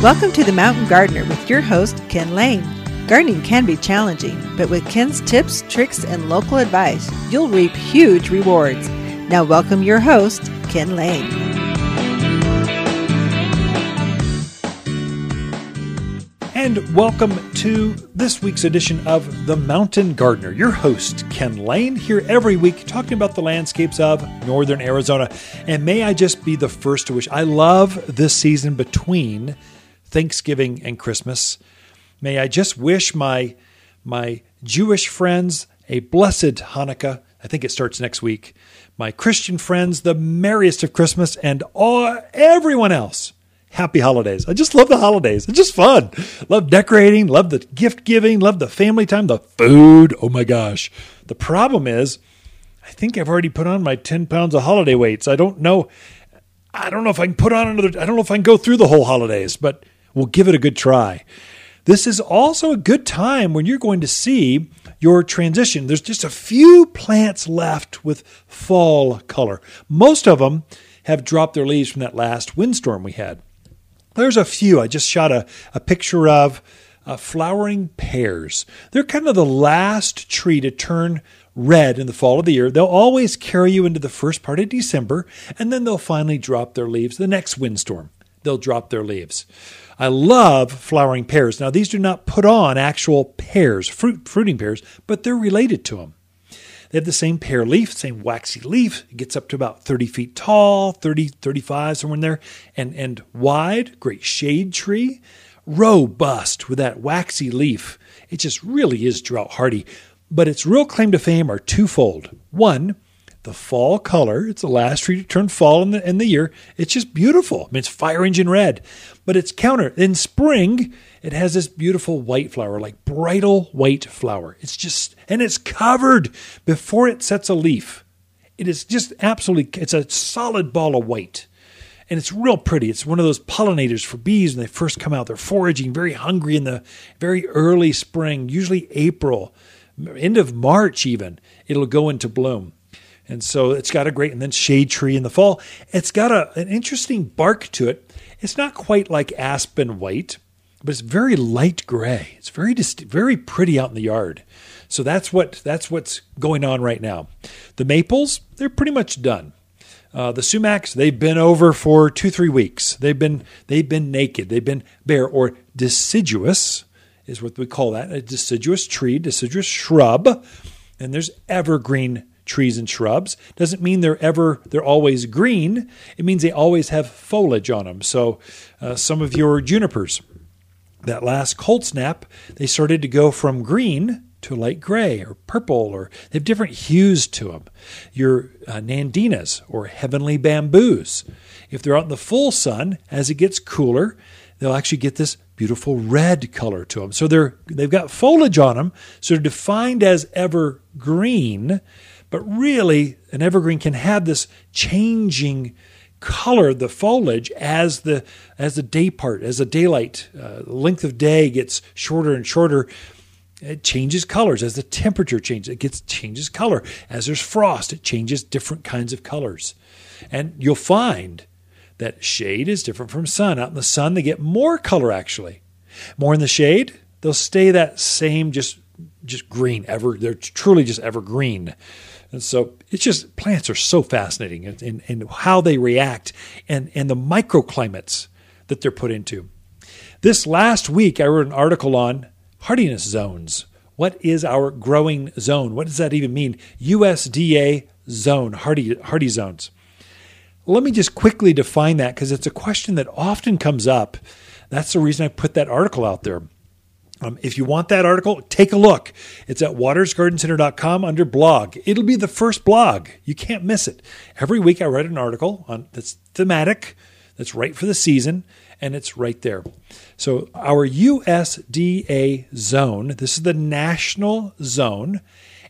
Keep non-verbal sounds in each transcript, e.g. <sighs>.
Welcome to the Mountain Gardener with your host, Ken Lane. Gardening can be challenging, but with Ken's tips, tricks, and local advice, you'll reap huge rewards. Now, welcome your host, Ken Lane. And welcome to this week's edition of The Mountain Gardener. Your host, Ken Lane, here every week talking about the landscapes of northern Arizona. And may I just be the first to wish I love this season between Thanksgiving and Christmas. May I just wish my my Jewish friends a blessed Hanukkah. I think it starts next week. My Christian friends the merriest of Christmas and all everyone else happy holidays. I just love the holidays. It's just fun. Love decorating, love the gift giving, love the family time, the food. Oh my gosh. The problem is, I think I've already put on my 10 pounds of holiday weights. I don't know. I don't know if I can put on another, I don't know if I can go through the whole holidays, but we'll give it a good try. This is also a good time when you're going to see your transition. There's just a few plants left with fall color. Most of them have dropped their leaves from that last windstorm we had. There's a few. I just shot a, a picture of uh, flowering pears. They're kind of the last tree to turn red in the fall of the year. They'll always carry you into the first part of December, and then they'll finally drop their leaves the next windstorm. They'll drop their leaves. I love flowering pears. Now, these do not put on actual pears, fruit, fruiting pears, but they're related to them. They have the same pear leaf, same waxy leaf. It gets up to about 30 feet tall, 30, 35, somewhere in there, and, and wide, great shade tree, robust with that waxy leaf. It just really is drought hardy. But its real claim to fame are twofold. One, the fall color. It's the last tree to turn fall in the, in the year. It's just beautiful. I mean, it's fire engine red, but it's counter. In spring, it has this beautiful white flower, like bridal white flower. It's just, and it's covered before it sets a leaf. It is just absolutely, it's a solid ball of white. And it's real pretty. It's one of those pollinators for bees when they first come out. They're foraging, very hungry in the very early spring, usually April, end of March even. It'll go into bloom. And so it's got a great, and then shade tree in the fall. It's got a, an interesting bark to it. It's not quite like aspen white, but it's very light gray. It's very dist- very pretty out in the yard. So that's what that's what's going on right now. The maples, they're pretty much done. Uh, the sumacs, they've been over for two three weeks. They've been they've been naked. They've been bare or deciduous is what we call that a deciduous tree, deciduous shrub. And there's evergreen trees and shrubs. Doesn't mean they're ever they're always green. It means they always have foliage on them. So uh, some of your junipers, that last cold snap, they started to go from green to light gray or purple, or they have different hues to them. Your uh, nandinas or heavenly bamboos, if they're out in the full sun, as it gets cooler, they'll actually get this beautiful red color to them. So they're they've got foliage on them, so they're defined as evergreen, but really an evergreen can have this changing color the foliage as the as the day part as the daylight uh, length of day gets shorter and shorter it changes colors. As the temperature changes it gets changes color. As there's frost it changes different kinds of colors. And you'll find that shade is different from sun. Out in the sun they get more color actually. More in the shade they'll stay that same just just green ever they're truly just evergreen and so it's just plants are so fascinating and, in, in, how they react and, and the microclimates that they're put into. This last week, I wrote an article on hardiness zones. What is our growing zone? What does that even mean? USDA zone, hardy, hardy zones. Let me just quickly define that because it's a question that often comes up. That's the reason I put that article out there. Um, if you want that article, take a look. It's at watersgardencenter.com under blog. It'll be the first blog. You can't miss it. Every week I write an article on that's thematic, that's right for the season, and it's right there. So our USDA zone, this is the national zone,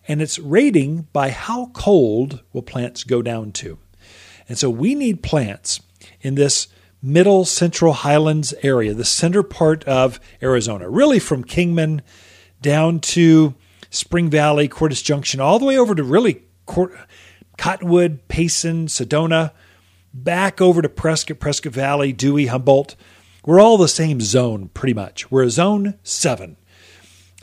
and it's rating by how cold will plants go down to. And so we need plants in this middle central highlands area, the center part of Arizona, really from Kingman down to Spring Valley, Cordes Junction, all the way over to really Cottonwood, Payson, Sedona, back over to Prescott, Prescott Valley, Dewey, Humboldt. We're all the same zone pretty much. We're a zone seven.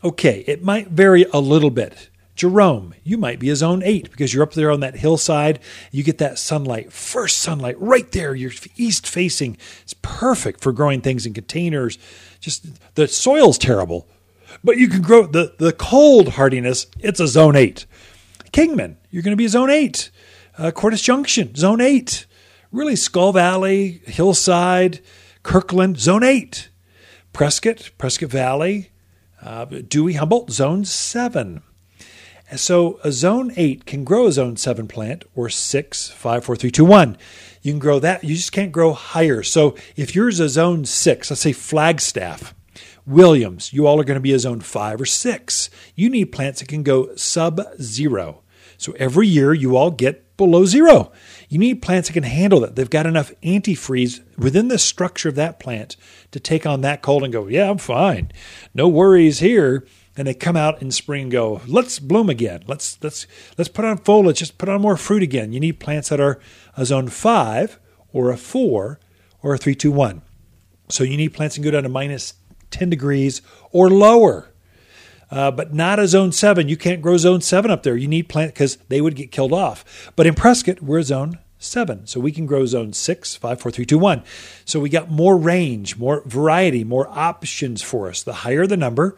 Okay, it might vary a little bit. Jerome, you might be a zone eight because you're up there on that hillside. You get that sunlight, first sunlight right there. You're east facing. It's perfect for growing things in containers. Just the soil's terrible, but you can grow the, the cold hardiness. It's a zone eight. Kingman, you're going to be a zone eight. Uh, Cordes Junction, zone eight. Really, Skull Valley, Hillside, Kirkland, zone eight. Prescott, Prescott Valley, uh, Dewey Humboldt, zone seven. So a zone eight can grow a zone seven plant or six, five, four, three, two, one. You can grow that. You just can't grow higher. So if yours a zone six, let's say Flagstaff, Williams, you all are going to be a zone five or six. You need plants that can go sub zero. So every year you all get below zero. You need plants that can handle that. They've got enough antifreeze within the structure of that plant to take on that cold and go, yeah, I'm fine. No worries here. And they come out in spring and go, let's bloom again. Let's let's let's put on foliage, just put on more fruit again. You need plants that are a zone five or a four or a three, two, one. So you need plants that can go down to minus 10 degrees or lower uh, but not a zone seven. You can't grow zone seven up there. You need plant because they would get killed off. But in Prescott, we're a zone seven. So we can grow zone six, five, four, three, two, one. So we got more range, more variety, more options for us. The higher the number.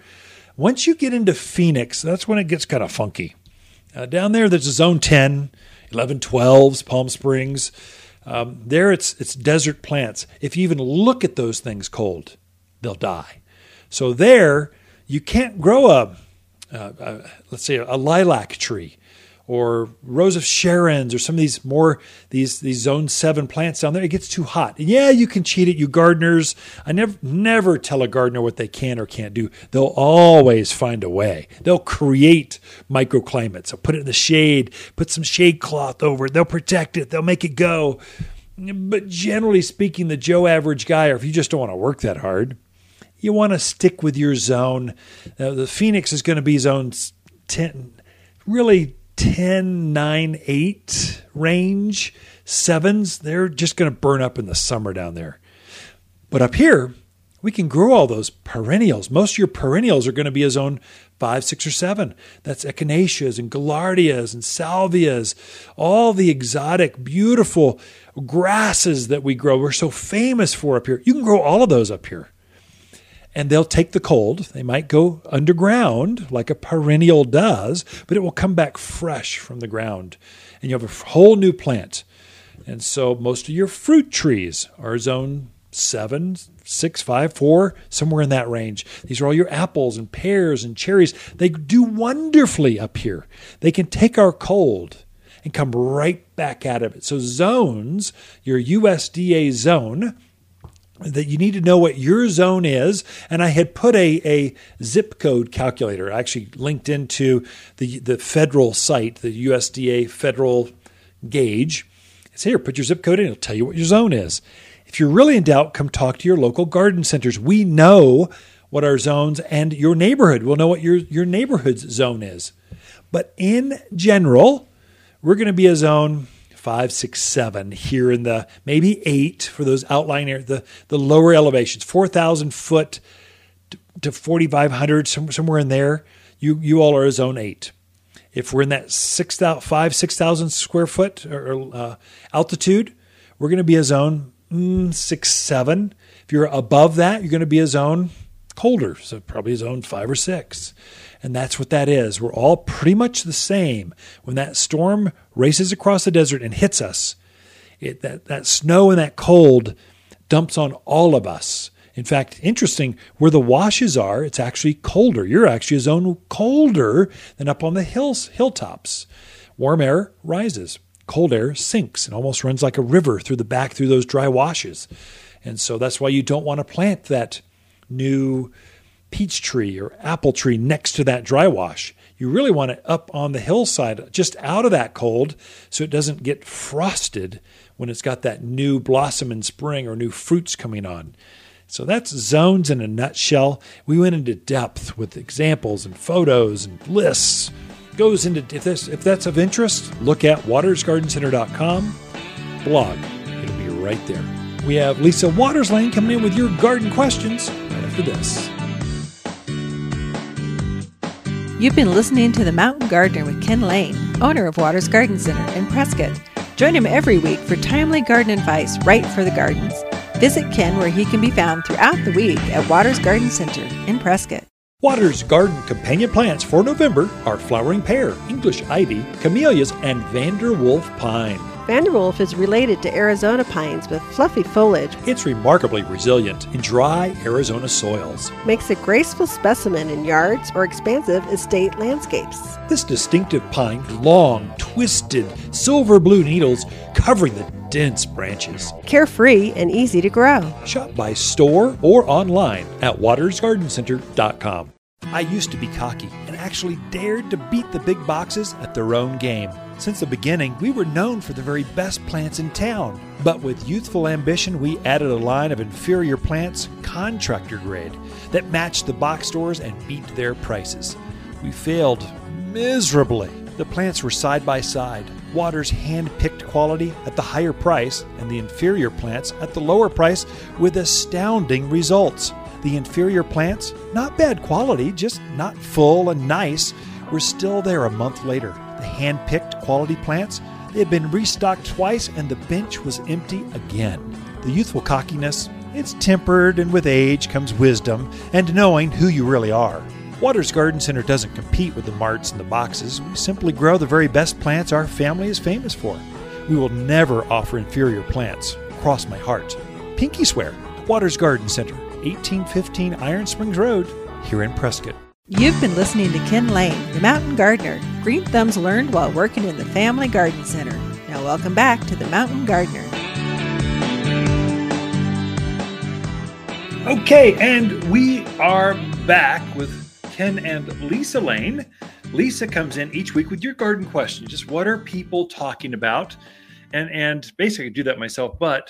Once you get into Phoenix, that's when it gets kind of funky. Uh, down there, there's a zone 10, 11, 12s, Palm Springs. Um, there, it's it's desert plants. If you even look at those things cold, they'll die. So there, you can't grow a, a, a let's say a lilac tree or rose of Sharon's or some of these more these these zone seven plants down there. It gets too hot. Yeah, you can cheat it, you gardeners. I never never tell a gardener what they can or can't do. They'll always find a way. They'll create microclimates. They'll put it in the shade, put some shade cloth over it. They'll protect it. They'll make it go. But generally speaking, the Joe average guy, or if you just don't want to work that hard, you want to stick with your zone. Uh, the Phoenix is going to be zone 10, really 10, 9, 8 range. Sevens, they're just going to burn up in the summer down there. But up here, we can grow all those perennials. Most of your perennials are going to be a zone five, six, or seven. That's echinaceas and gaillardias and salvias, all the exotic, beautiful grasses that we grow. We're so famous for up here. You can grow all of those up here and they'll take the cold. They might go underground like a perennial does, but it will come back fresh from the ground. And you have a whole new plant. And so most of your fruit trees are zone seven, six, five, four, somewhere in that range. These are all your apples and pears and cherries. They do wonderfully up here. They can take our cold and come right back out of it. So zones, your USDA zone, that you need to know what your zone is. And I had put a, a zip code calculator, actually linked into the, the federal site, the USDA federal gauge. It's here, put your zip code in, it'll tell you what your zone is. If you're really in doubt, come talk to your local garden centers. We know what our zones and your neighborhood will know what your, your neighborhood's zone is. But in general, we're going to be a zone five, six, seven here in the maybe eight for those outlying areas, the, the lower elevations, 4,000 foot to 4,500, somewhere in there. You, you all are a zone eight. If we're in that 6, 5, 6,000 square foot or, uh, altitude, we're going to be a zone mm, six, seven. If you're above that, you're going to be a zone colder, so probably a zone five or six. And that's what that is. We're all pretty much the same. When that storm races across the desert and hits us, it, that, that snow and that cold dumps on all of us. In fact, interesting, where the washes are, it's actually colder. You're actually a zone colder than up on the hills, hilltops. Warm air rises, cold air sinks and almost runs like a river through the back through those dry washes. And so that's why you don't want to plant that new peach tree or apple tree next to that dry wash. You really want it up on the hillside, just out of that cold, so it doesn't get frosted when it's got that new blossom in spring or new fruits coming on. So that's zones in a nutshell. We went into depth with examples and photos and lists. Goes into if this if that's of interest, look at watersgardencenter.com blog. It'll be right there. We have Lisa Waterslane coming in with your garden questions right after this. You've been listening to The Mountain Gardener with Ken Lane, owner of Waters Garden Center in Prescott. Join him every week for timely garden advice right for the gardens. Visit Ken where he can be found throughout the week at Waters Garden Center in Prescott. Waters Garden companion plants for November are flowering pear, English ivy, camellias, and Vanderwolf pine. Vanderwolf is related to Arizona pines with fluffy foliage. It's remarkably resilient in dry Arizona soils. Makes a graceful specimen in yards or expansive estate landscapes. This distinctive pine, long, twisted, silver blue needles covering the dense branches. Carefree and easy to grow. Shop by store or online at watersgardencenter.com. I used to be cocky and actually dared to beat the big boxes at their own game. Since the beginning, we were known for the very best plants in town. But with youthful ambition, we added a line of inferior plants, contractor grade, that matched the box stores and beat their prices. We failed miserably. The plants were side by side. Waters hand picked quality at the higher price, and the inferior plants at the lower price with astounding results. The inferior plants, not bad quality, just not full and nice, were still there a month later. The hand picked quality plants, they had been restocked twice, and the bench was empty again. The youthful cockiness, it's tempered, and with age comes wisdom and knowing who you really are. Waters Garden Center doesn't compete with the marts and the boxes. We simply grow the very best plants our family is famous for. We will never offer inferior plants. Cross my heart. Pinky swear. Waters Garden Center, 1815 Iron Springs Road, here in Prescott. You've been listening to Ken Lane, the Mountain Gardener. Green thumbs learned while working in the Family Garden Center. Now, welcome back to the Mountain Gardener. Okay, and we are back with Ken and Lisa Lane. Lisa comes in each week with your garden question. Just what are people talking about? And and basically I do that myself, but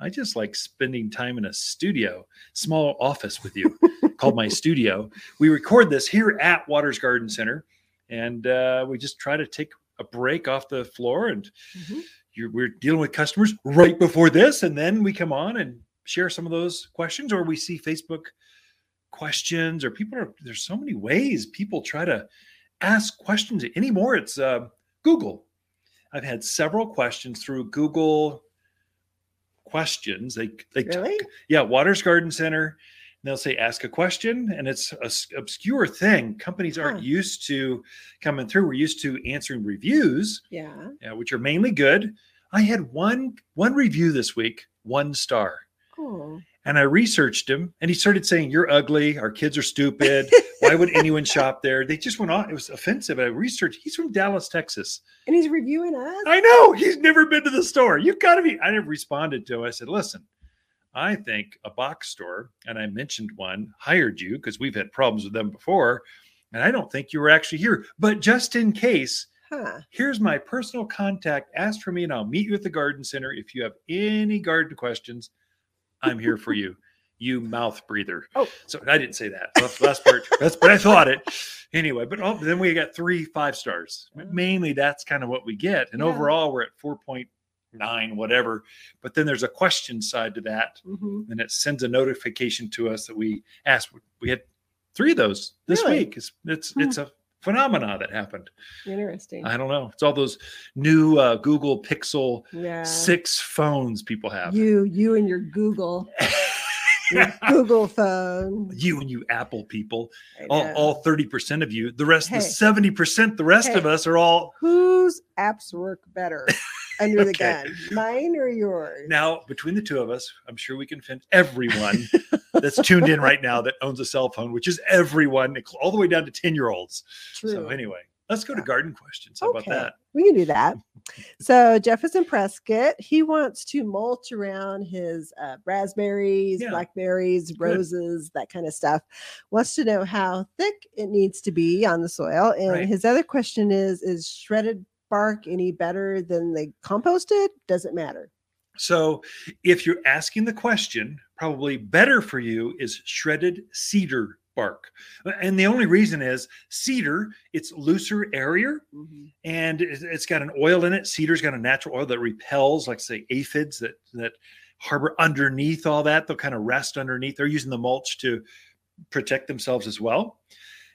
I just like spending time in a studio, small office with you, called my studio. We record this here at Waters Garden Center, and uh, we just try to take a break off the floor. And mm-hmm. we're dealing with customers right before this, and then we come on and share some of those questions, or we see Facebook questions or people are there's so many ways people try to ask questions anymore it's uh, google i've had several questions through google questions they they really? yeah waters garden center they'll say ask a question and it's a obscure thing companies aren't huh. used to coming through we're used to answering reviews yeah. yeah which are mainly good i had one one review this week one star oh and I researched him, and he started saying, "You're ugly. Our kids are stupid. Why would anyone <laughs> shop there?" They just went on. It was offensive. I researched. He's from Dallas, Texas, and he's reviewing us. I know he's never been to the store. You got to be. I never responded to. Him. I said, "Listen, I think a box store, and I mentioned one, hired you because we've had problems with them before, and I don't think you were actually here. But just in case." Huh. Here's my personal contact. Ask for me, and I'll meet you at the garden center if you have any garden questions. I'm here for you, you mouth breather. Oh, so I didn't say that. That's last part. That's but I thought it anyway. But oh, then we got three five stars. Mainly, that's kind of what we get, and yeah. overall, we're at four point nine, whatever. But then there's a question side to that, mm-hmm. and it sends a notification to us that we asked. We had three of those this really? week. It's it's hmm. it's a phenomena that happened. Interesting. I don't know. It's all those new uh, Google Pixel yeah. six phones people have. You, you and your Google. <laughs> your Google phone. You and you Apple people. All, all 30% of you. The rest, hey. the 70%, the rest hey. of us are all. Whose apps work better? <laughs> under the okay. gun, mine or yours? Now, between the two of us, I'm sure we can find everyone that's tuned in right now that owns a cell phone, which is everyone, all the way down to 10 year olds. So, anyway, let's go to garden questions. How okay. about that? We can do that. So, Jefferson Prescott, he wants to mulch around his uh, raspberries, yeah. blackberries, roses, Good. that kind of stuff. Wants to know how thick it needs to be on the soil. And right. his other question is Is shredded bark any better than the composted? Doesn't matter. So, if you're asking the question, probably better for you is shredded cedar bark. And the only reason is cedar, it's looser, airier, mm-hmm. and it's got an oil in it. Cedar's got a natural oil that repels, like say, aphids that that harbor underneath all that. They'll kind of rest underneath. They're using the mulch to protect themselves as well.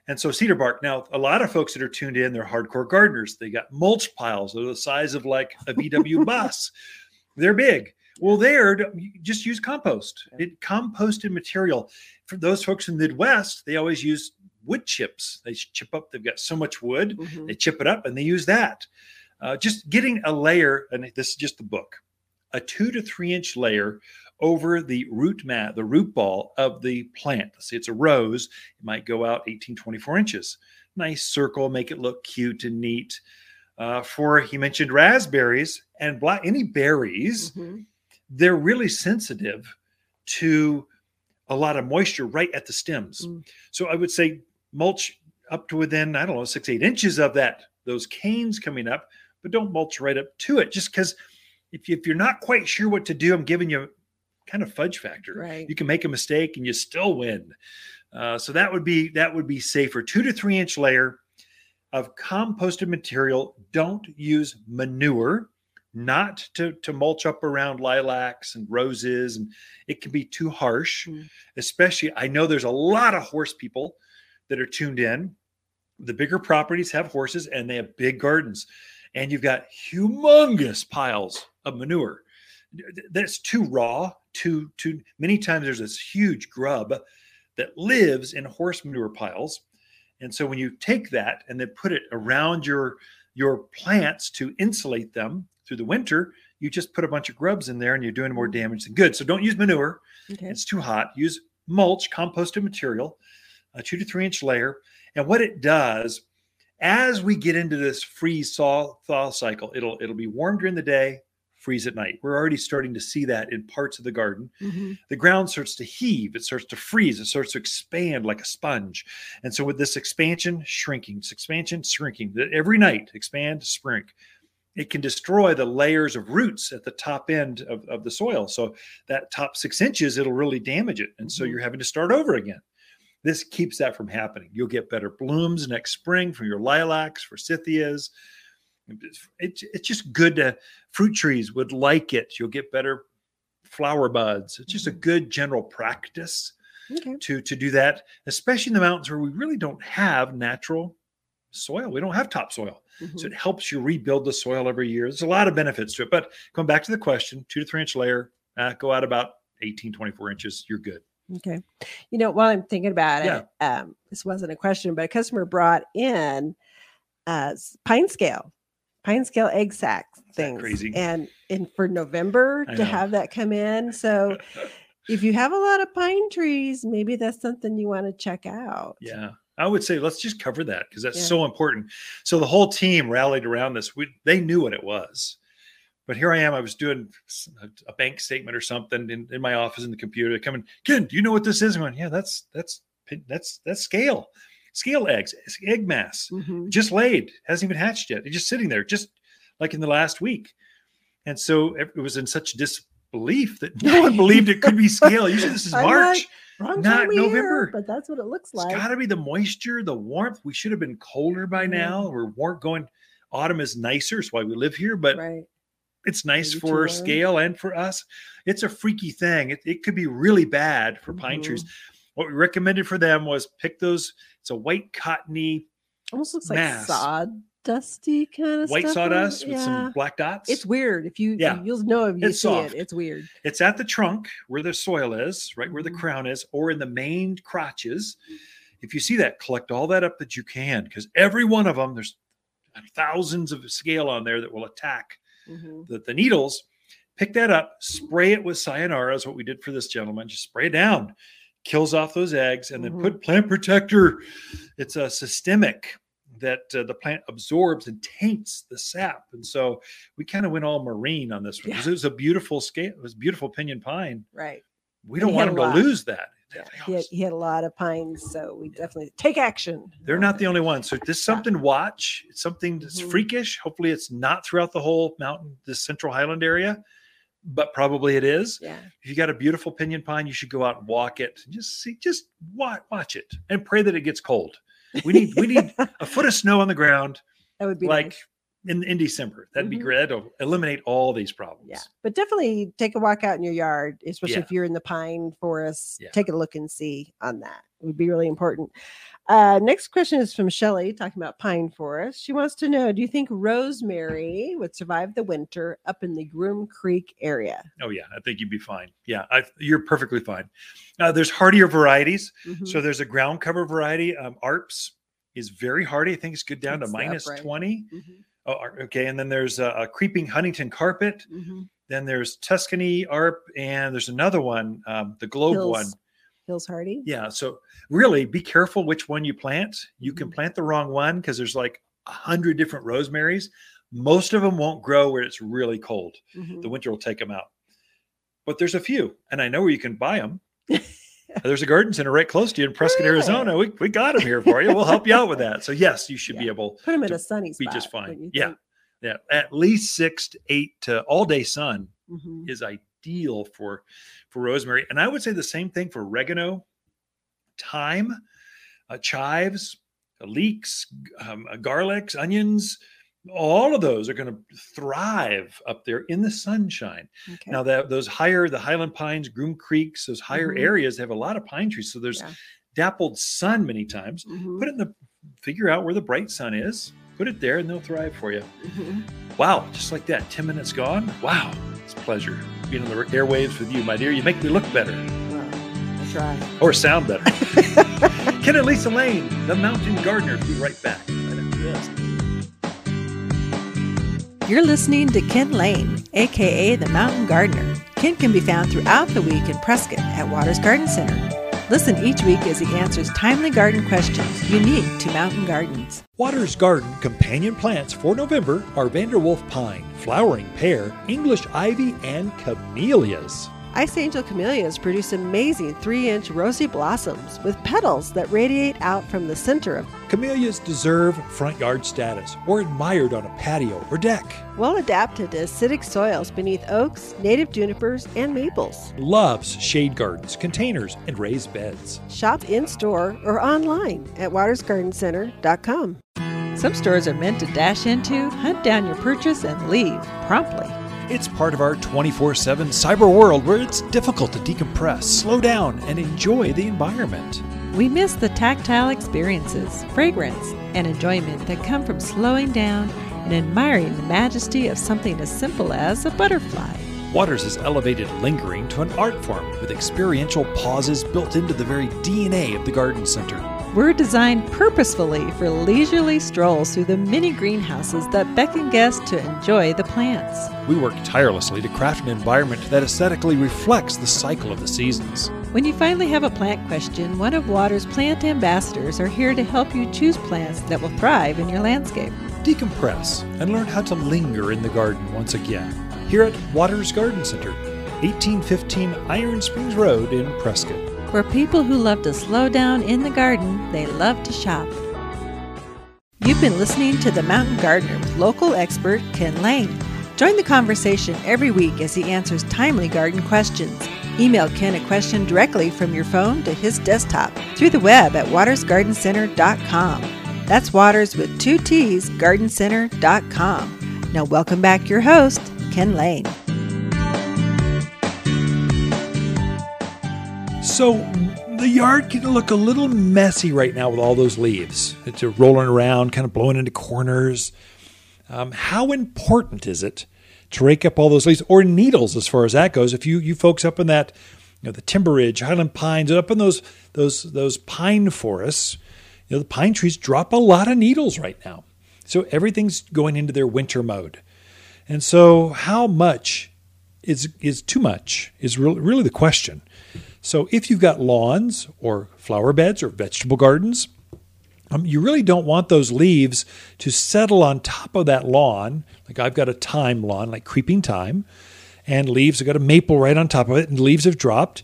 And so cedar bark. Now, a lot of folks that are tuned in, they're hardcore gardeners. They got mulch piles that are the size of like a VW <laughs> bus. They're big. Well, there, just use compost. It composted material. For those folks in the Midwest, they always use wood chips. They chip up. They've got so much wood. Mm-hmm. They chip it up and they use that. Uh, just getting a layer, and this is just the book, a two to three inch layer over the root mat, the root ball of the plant. Let's say it's a rose, it might go out 18, 24 inches. Nice circle, make it look cute and neat. Uh, for he mentioned raspberries and black any berries, mm-hmm. they're really sensitive to a lot of moisture right at the stems. Mm. So I would say mulch up to within, I don't know, six, eight inches of that, those canes coming up, but don't mulch right up to it just because if, you, if you're not quite sure what to do, I'm giving you kind of fudge factor. Right. You can make a mistake and you still win. Uh, so that would be that would be safer. Two to three inch layer of composted material. Don't use manure, not to to mulch up around lilacs and roses, and it can be too harsh. Mm. Especially, I know there's a lot of horse people that are tuned in. The bigger properties have horses and they have big gardens, and you've got humongous piles of manure that's too raw too too many times there's this huge grub that lives in horse manure piles. And so when you take that and then put it around your your plants to insulate them through the winter you just put a bunch of grubs in there and you're doing more mm-hmm. damage than good. So don't use manure. Okay. it's too hot. Use mulch composted material a two to three inch layer. And what it does as we get into this freeze thaw thaw cycle it'll it'll be warm during the day freeze at night. We're already starting to see that in parts of the garden. Mm-hmm. The ground starts to heave, it starts to freeze, it starts to expand like a sponge. And so, with this expansion, shrinking, this expansion, shrinking, every night, expand, shrink, it can destroy the layers of roots at the top end of, of the soil. So, that top six inches, it'll really damage it. And so, mm-hmm. you're having to start over again. This keeps that from happening. You'll get better blooms next spring from your lilacs, forsythias, it's, it's just good to fruit trees would like it. You'll get better flower buds. It's just a mm-hmm. good general practice okay. to to do that especially in the mountains where we really don't have natural soil. We don't have topsoil. Mm-hmm. so it helps you rebuild the soil every year. There's a lot of benefits to it. But going back to the question two to three inch layer uh, go out about 18 24 inches you're good. Okay. You know while i'm thinking about yeah. it um, this wasn't a question but a customer brought in uh, pine scale pine scale egg sac things. Crazy. And in for November to have that come in. So <laughs> if you have a lot of pine trees, maybe that's something you want to check out. Yeah. I would say let's just cover that because that's yeah. so important. So the whole team rallied around this. We, they knew what it was. But here I am. I was doing a, bank statement or something in, in my office in the computer. Coming, Ken, do you know what this is? I'm going, yeah, that's that's that's that's scale scale eggs, egg mass, mm-hmm. just laid, hasn't even hatched yet. It's just sitting there, just like in the last week. And so it was in such disbelief that no one <laughs> believed it could be scale. Usually this is March, not, not November. Year, but that's what it looks like. It's got to be the moisture, the warmth. We should have been colder by now. Mm-hmm. We're more going. Autumn is nicer. It's why we live here, but right. it's nice Maybe for scale and for us. It's a freaky thing. It, it could be really bad for mm-hmm. pine trees. Mm-hmm. What we recommended for them was pick those it's a white cottony. Almost looks mass. like sawdusty kind of white sawdust with some black dots. It's weird. If you yeah, you'll know if you it's see soft. it. It's weird. It's at the trunk where the soil is, right where the mm-hmm. crown is, or in the main crotches. If you see that, collect all that up that you can, because every one of them, there's thousands of scale on there that will attack mm-hmm. the, the needles. Pick that up, spray it with sayonara, is what we did for this gentleman. Just spray it down kills off those eggs, and then mm-hmm. put plant protector. It's a systemic that uh, the plant absorbs and taints the sap. And so we kind of went all marine on this one because yeah. it was a beautiful scale. It was beautiful pinyon pine. Right. We don't want them to lose that. Yeah. He, had, he, had, a lot of pines, so we definitely take action. They're not the only ones. So this something to watch. It's something that's mm-hmm. freakish. Hopefully, it's not throughout the whole mountain, this central highland area but probably it is. Yeah. If you got a beautiful pinyon pine, you should go out and walk it. Just see, just watch, watch it and pray that it gets cold. We need we need <laughs> a foot of snow on the ground. That would be like nice. In, in December. That'd be Mhm. great. That'll eliminate all these problems. Yeah, but definitely take a walk out in your yard, especially Yeah. if you're in the pine forest. Yeah. Take a look and see on that. It would be really important. Uh, next question is from Shelley talking about pine forest. She wants to know Do you think rosemary would survive the winter up in the Groom Creek area? Oh yeah, I think you'd be fine. Yeah, I, you're perfectly fine. Uh, there's hardier varieties. Mhm. So there's a ground cover variety. Um, Arps is very hardy. I think it's good down It's to minus upright. 20. Mhm, Oh, okay. And then there's a, a creeping Huntington carpet. mhm. Then there's Tuscany Arp, and there's another one, um, the Globe Hills, one. Hills Hardy. Yeah. So really, be careful which one you plant. You can Mhm. plant the wrong one because there's like a hundred different rosemaries. Most of them won't grow where it's really cold. Mhm. The winter will take them out. But there's a few, and I know where you can buy them. <laughs> There's a garden center right close to you in Prescott, Yeah. Arizona. We, we got them here for you. We'll help you out with that. So yes, you should be Yeah. able Put them in a sunny spot. be just fine. Yeah. think? Yeah, at least six to eight to all day sun Mhm. is ideal for for rosemary, and I would say the same thing for oregano, thyme, uh, chives, leeks, um, uh, garlics, onions. All of those are going to thrive up there in the sunshine. Okay. Now that those higher, the Highland pines, Groom Creeks, those higher Mhm. areas have a lot of pine trees. So there's Yeah. dappled sun many times. Mhm, Put it in the figure out where the bright sun is. Put it there, and they'll thrive for you. mhm. Wow, just like that, 10 minutes gone. Wow, it's a pleasure being on the airwaves with you, my dear. You make me look better Well, I try. or sound better. <laughs> Ken and Lisa Lane, the Mountain Gardener. Be right back. You're listening to Ken Lane, aka the Mountain Gardener. Ken can be found throughout the week in Prescott at Waters Garden Center. Listen each week as he answers timely garden questions unique to mountain gardens. Waters Garden companion plants for November are Vanderwolf pine, flowering pear, English ivy, and camellias. Ice Angel camellias produce amazing three inch rosy blossoms with petals that radiate out from the center of Camellias deserve front yard status or admired on a patio or deck. well adapted to acidic soils beneath oaks, native junipers, and maples. Loves shade gardens, containers, and raised beds. Shop in store or online at watersgardencenter.com. Some stores are meant to dash into, hunt down your purchase, and leave promptly. It's part of our 24 7 cyber world where it's difficult to decompress, slow down, and enjoy the environment. We miss the tactile experiences, fragrance, and enjoyment that come from slowing down and admiring the majesty of something as simple as a butterfly. Waters has elevated lingering to an art form with experiential pauses built into the very DNA of the garden center. We're designed purposefully for leisurely strolls through the mini greenhouses that beckon guests to enjoy the plants. We work tirelessly to craft an environment that aesthetically reflects the cycle of the seasons. When you finally have a plant question, one of Water's plant ambassadors are here to help you choose plants that will thrive in your landscape. Decompress and learn how to linger in the garden once again. Here at Waters Garden Center, 1815 Iron Springs Road in Prescott. For people who love to slow down in the garden, they love to shop. You've been listening to The Mountain Gardener with local expert Ken Lane. Join the conversation every week as he answers timely garden questions. Email Ken a question directly from your phone to his desktop through the web at watersgardencenter.com. That's Waters with two T's, gardencenter.com. Now, welcome back your host, Ken Lane. So the yard can look a little messy right now with all those leaves. It's rolling around, kind of blowing into corners. Um, how important is it to rake up all those leaves or needles as far as that goes? If you you folks up in that, you know, the timber ridge, Highland pines, up in those those those pine forests, you know, the pine trees drop a lot of needles right now. So everything's going into their winter mode. And so how much is is too much is really the question. So if you've got lawns or flower beds or vegetable gardens, um, you really don't want those leaves to settle on top of that lawn. Like I've got a thyme lawn, like creeping thyme, and leaves. I've got a maple right on top of it, and leaves have dropped.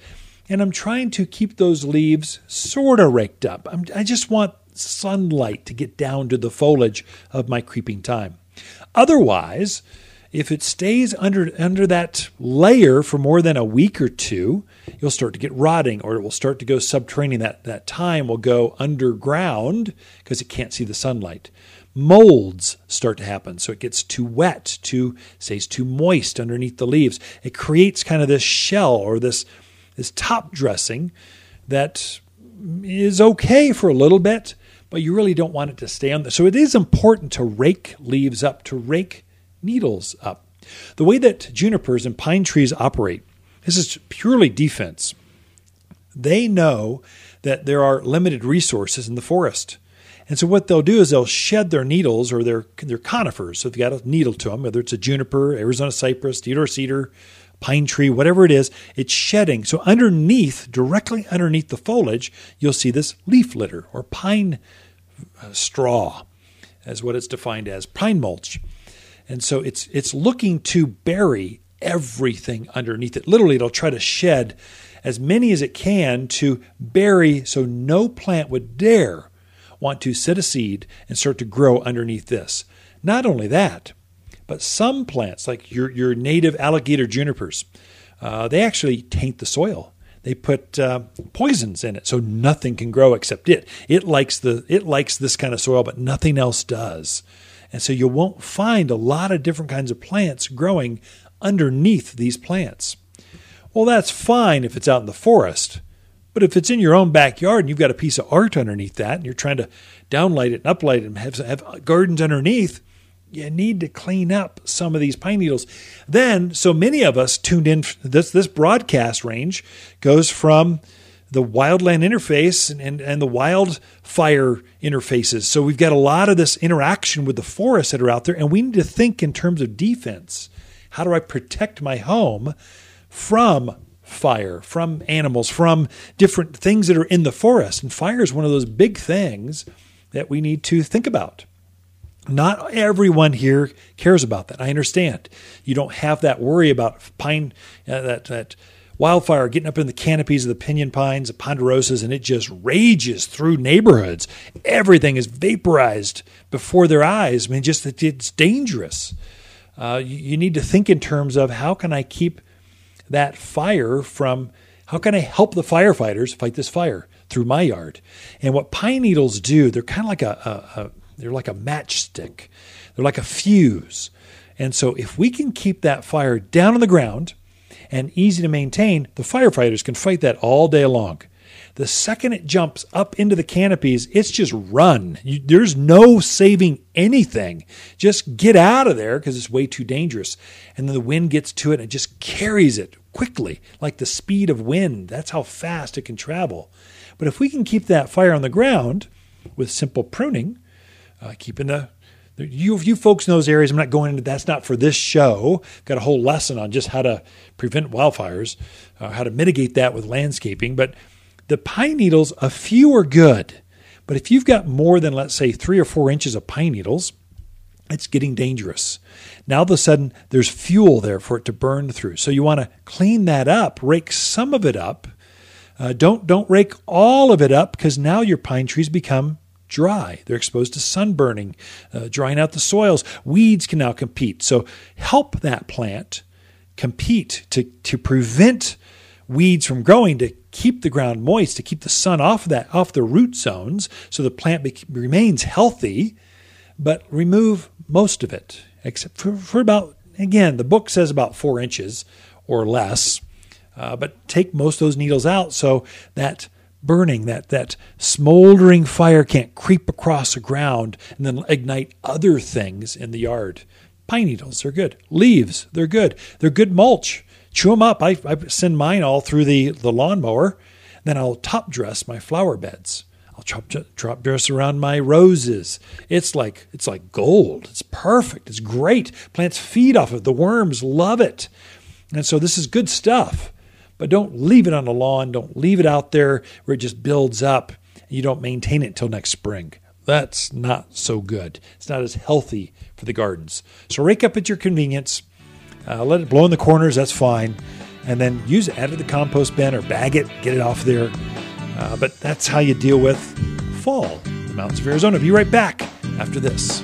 And I'm trying to keep those leaves sort of raked up. I'm, I just want sunlight to get down to the foliage of my creeping thyme. Otherwise, if it stays under under that layer for more than a week or two, you'll start to get rotting or it will start to go subterranean. That that thyme will go underground because it can't see the sunlight. Molds start to happen. So it gets too wet, too stays too moist underneath the leaves. It creates kind of this shell or this this top dressing that is okay for a little bit, but you really don't want it to stay on there. So it is important to rake leaves up, to rake needles up. The way that junipers and pine trees operate, this is purely defense. They know that there are limited resources in the forest. And so what they'll do is they'll shed their needles or their, their conifers. So they've got a needle to them, whether it's a juniper, Arizona cypress, Deodar cedar, pine tree, whatever it is, it's shedding. So underneath, directly underneath the foliage, you'll see this leaf litter or pine uh, straw, as what it's defined as, pine mulch. And so it's it's looking to bury everything underneath it. Literally, it'll try to shed as many as it can to bury so no plant would dare want to set a seed and start to grow underneath this. Not only that, but some plants, like your, your native alligator junipers, uh, they actually taint the soil. They put uh, poisons in it, so nothing can grow except it. It likes the it likes this kind of soil, but nothing else does. And so you won't find a lot of different kinds of plants growing underneath these plants. Well, that's fine if it's out in the forest. But if it's in your own backyard and you've got a piece of art underneath that and you're trying to downlight it and uplight it and have, have gardens underneath, you need to clean up some of these pine needles. Then, so many of us tuned in. This this broadcast range goes from the wildland interface and, and, and the wildfire interfaces. So we've got a lot of this interaction with the forests that are out there, and we need to think in terms of defense. How do I protect my home from fire, from animals, from different things that are in the forest? And fire is one of those big things that we need to think about. Not everyone here cares about that. I understand. You don't have that worry about pine, uh, that that wildfire getting up in the canopies of the pinyon pines, the ponderosas, and it just rages through neighborhoods. Everything is vaporized before their eyes. I mean, just that it's dangerous. Uh, you, you need to think in terms of how can I keep that fire from, how can I help the firefighters fight this fire through my yard? And what pine needles do, they're kind of like a, a, a they're like a matchstick. They're like a fuse. And so if we can keep that fire down on the ground, and easy to maintain, the firefighters can fight that all day long. The second it jumps up into the canopies, it's just run. You, there's no saving anything. Just get out of there because it's way too dangerous. And then the wind gets to it and it just carries it quickly, like the speed of wind. That's how fast it can travel. But if we can keep that fire on the ground with simple pruning, uh, keeping the you, you folks in those areas, I'm not going into that's not for this show. Got a whole lesson on just how to prevent wildfires, uh, how to mitigate that with landscaping. But the pine needles, a few are good. But if you've got more than, let's say, three or four inches of pine needles, it's getting dangerous. Now, all of a sudden, there's fuel there for it to burn through. So you want to clean that up, rake some of it up. Uh, don't don't rake all of it up because now your pine trees become dry. They're exposed to sunburning, uh, drying out the soils. Weeds can now compete. So help that plant compete to, to prevent weeds from growing, to keep the ground moist, to keep the sun off of that, off the root zones, so the plant be- remains healthy, but remove most of it, except for, for about, again, the book says about four inches or less. Uh, but take most of those needles out so that burning, that, that smoldering fire can't creep across the ground and then ignite other things in the yard. Pine needles, they're good. Leaves, they're good. They're good mulch. Chew them up. I, I send mine all through the, the lawnmower. Then I'll top dress my flower beds. I'll top, top dress around my roses. It's like it's like gold. It's perfect. It's great. Plants feed off of it. The worms love it. And so this is good stuff. But don't leave it on the lawn. Don't leave it out there where it just builds up and you don't maintain it until next spring. That's not so good. It's not as healthy for the gardens. So rake up at your convenience. Uh, let it blow in the corners. That's fine. And then use it, add it to the compost bin or bag it, get it off there. Uh, but that's how you deal with fall in the mountains of Arizona. Be right back after this.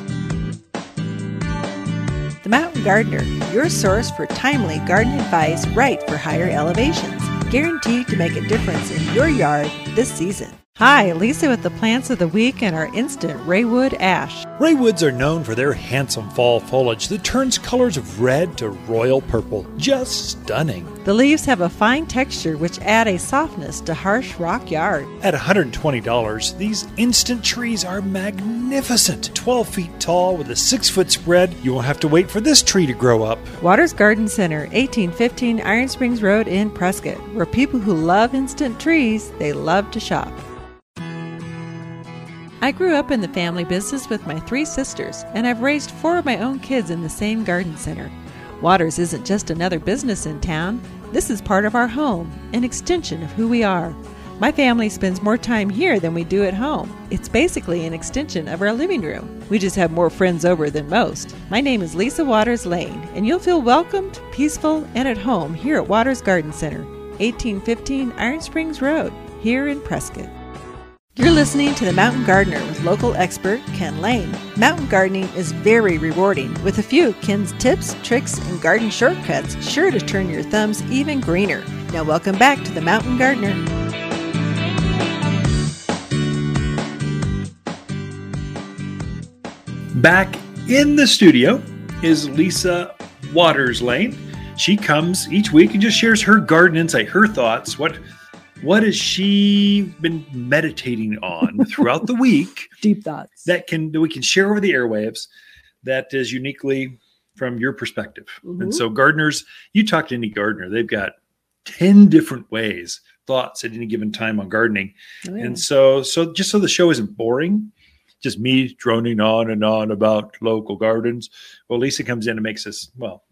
The Mountain Gardener, your source for timely garden advice right for higher elevations. Guaranteed to make a difference in your yard this season. Hi, Lisa with the plants of the week and our instant Raywood ash. Raywoods are known for their handsome fall foliage that turns colors of red to royal purple. Just stunning. The leaves have a fine texture which add a softness to harsh rock yard. At $120, these instant trees are magnificent. 12 feet tall with a 6 foot spread. You won't have to wait for this tree to grow up. Waters Garden Center, 1815 Iron Springs Road in Prescott, where people who love instant trees, they love to shop. I grew up in the family business with my three sisters, and I've raised four of my own kids in the same garden center. Waters isn't just another business in town, this is part of our home, an extension of who we are. My family spends more time here than we do at home. It's basically an extension of our living room. We just have more friends over than most. My name is Lisa Waters Lane, and you'll feel welcomed, peaceful, and at home here at Waters Garden Center, 1815 Iron Springs Road, here in Prescott. You're listening to The Mountain Gardener with local expert Ken Lane. Mountain gardening is very rewarding, with a few Ken's tips, tricks, and garden shortcuts sure to turn your thumbs even greener. Now, welcome back to The Mountain Gardener. Back in the studio is Lisa Waters Lane. She comes each week and just shares her garden insight, her thoughts, what what has she been meditating on <laughs> throughout the week? Deep thoughts that can that we can share over the airwaves. That is uniquely from your perspective. Mm-hmm. And so, gardeners, you talk to any gardener, they've got ten different ways, thoughts at any given time on gardening. Oh, yeah. And so, so just so the show isn't boring, just me droning on and on about local gardens. Well, Lisa comes in and makes us well.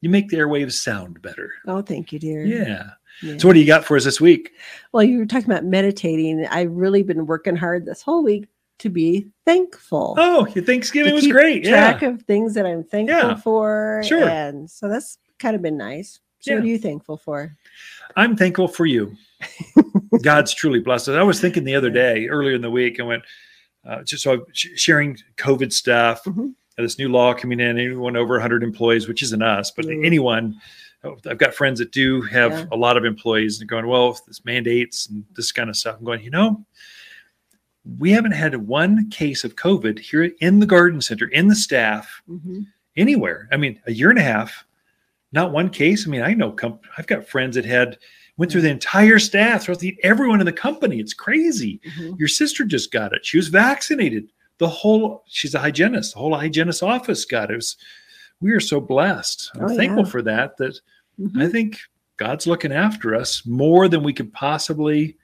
You make the airwaves sound better. Oh, thank you, dear. Yeah. Yeah. So, what do you got for us this week? Well, you were talking about meditating. I've really been working hard this whole week to be thankful. Oh, your Thanksgiving was great. Track yeah. of things that I'm thankful yeah. for. Sure. And so that's kind of been nice. So, what are you thankful for? I'm thankful for you. <laughs> God's truly blessed us. I was thinking the other day, earlier in the week, I went, uh, just so I'm sharing COVID stuff. Mm-hmm. This new law coming in, anyone over 100 employees, which isn't us, but mm-hmm. anyone I've got friends that do have yeah. a lot of employees and going, well, this mandates and this kind of stuff. I'm going, you know, we haven't had one case of COVID here in the garden center, in the staff, mm-hmm. anywhere. I mean, a year and a half, not one case. I mean, I know comp- I've got friends that had went through the entire staff, throughout the everyone in the company. It's crazy. Mm-hmm. Your sister just got it. She was vaccinated. The whole she's a hygienist. The whole hygienist office got it. it was, we are so blessed. I'm oh, thankful yeah. for that. That Mm-hmm. I think God's looking after us more than we could possibly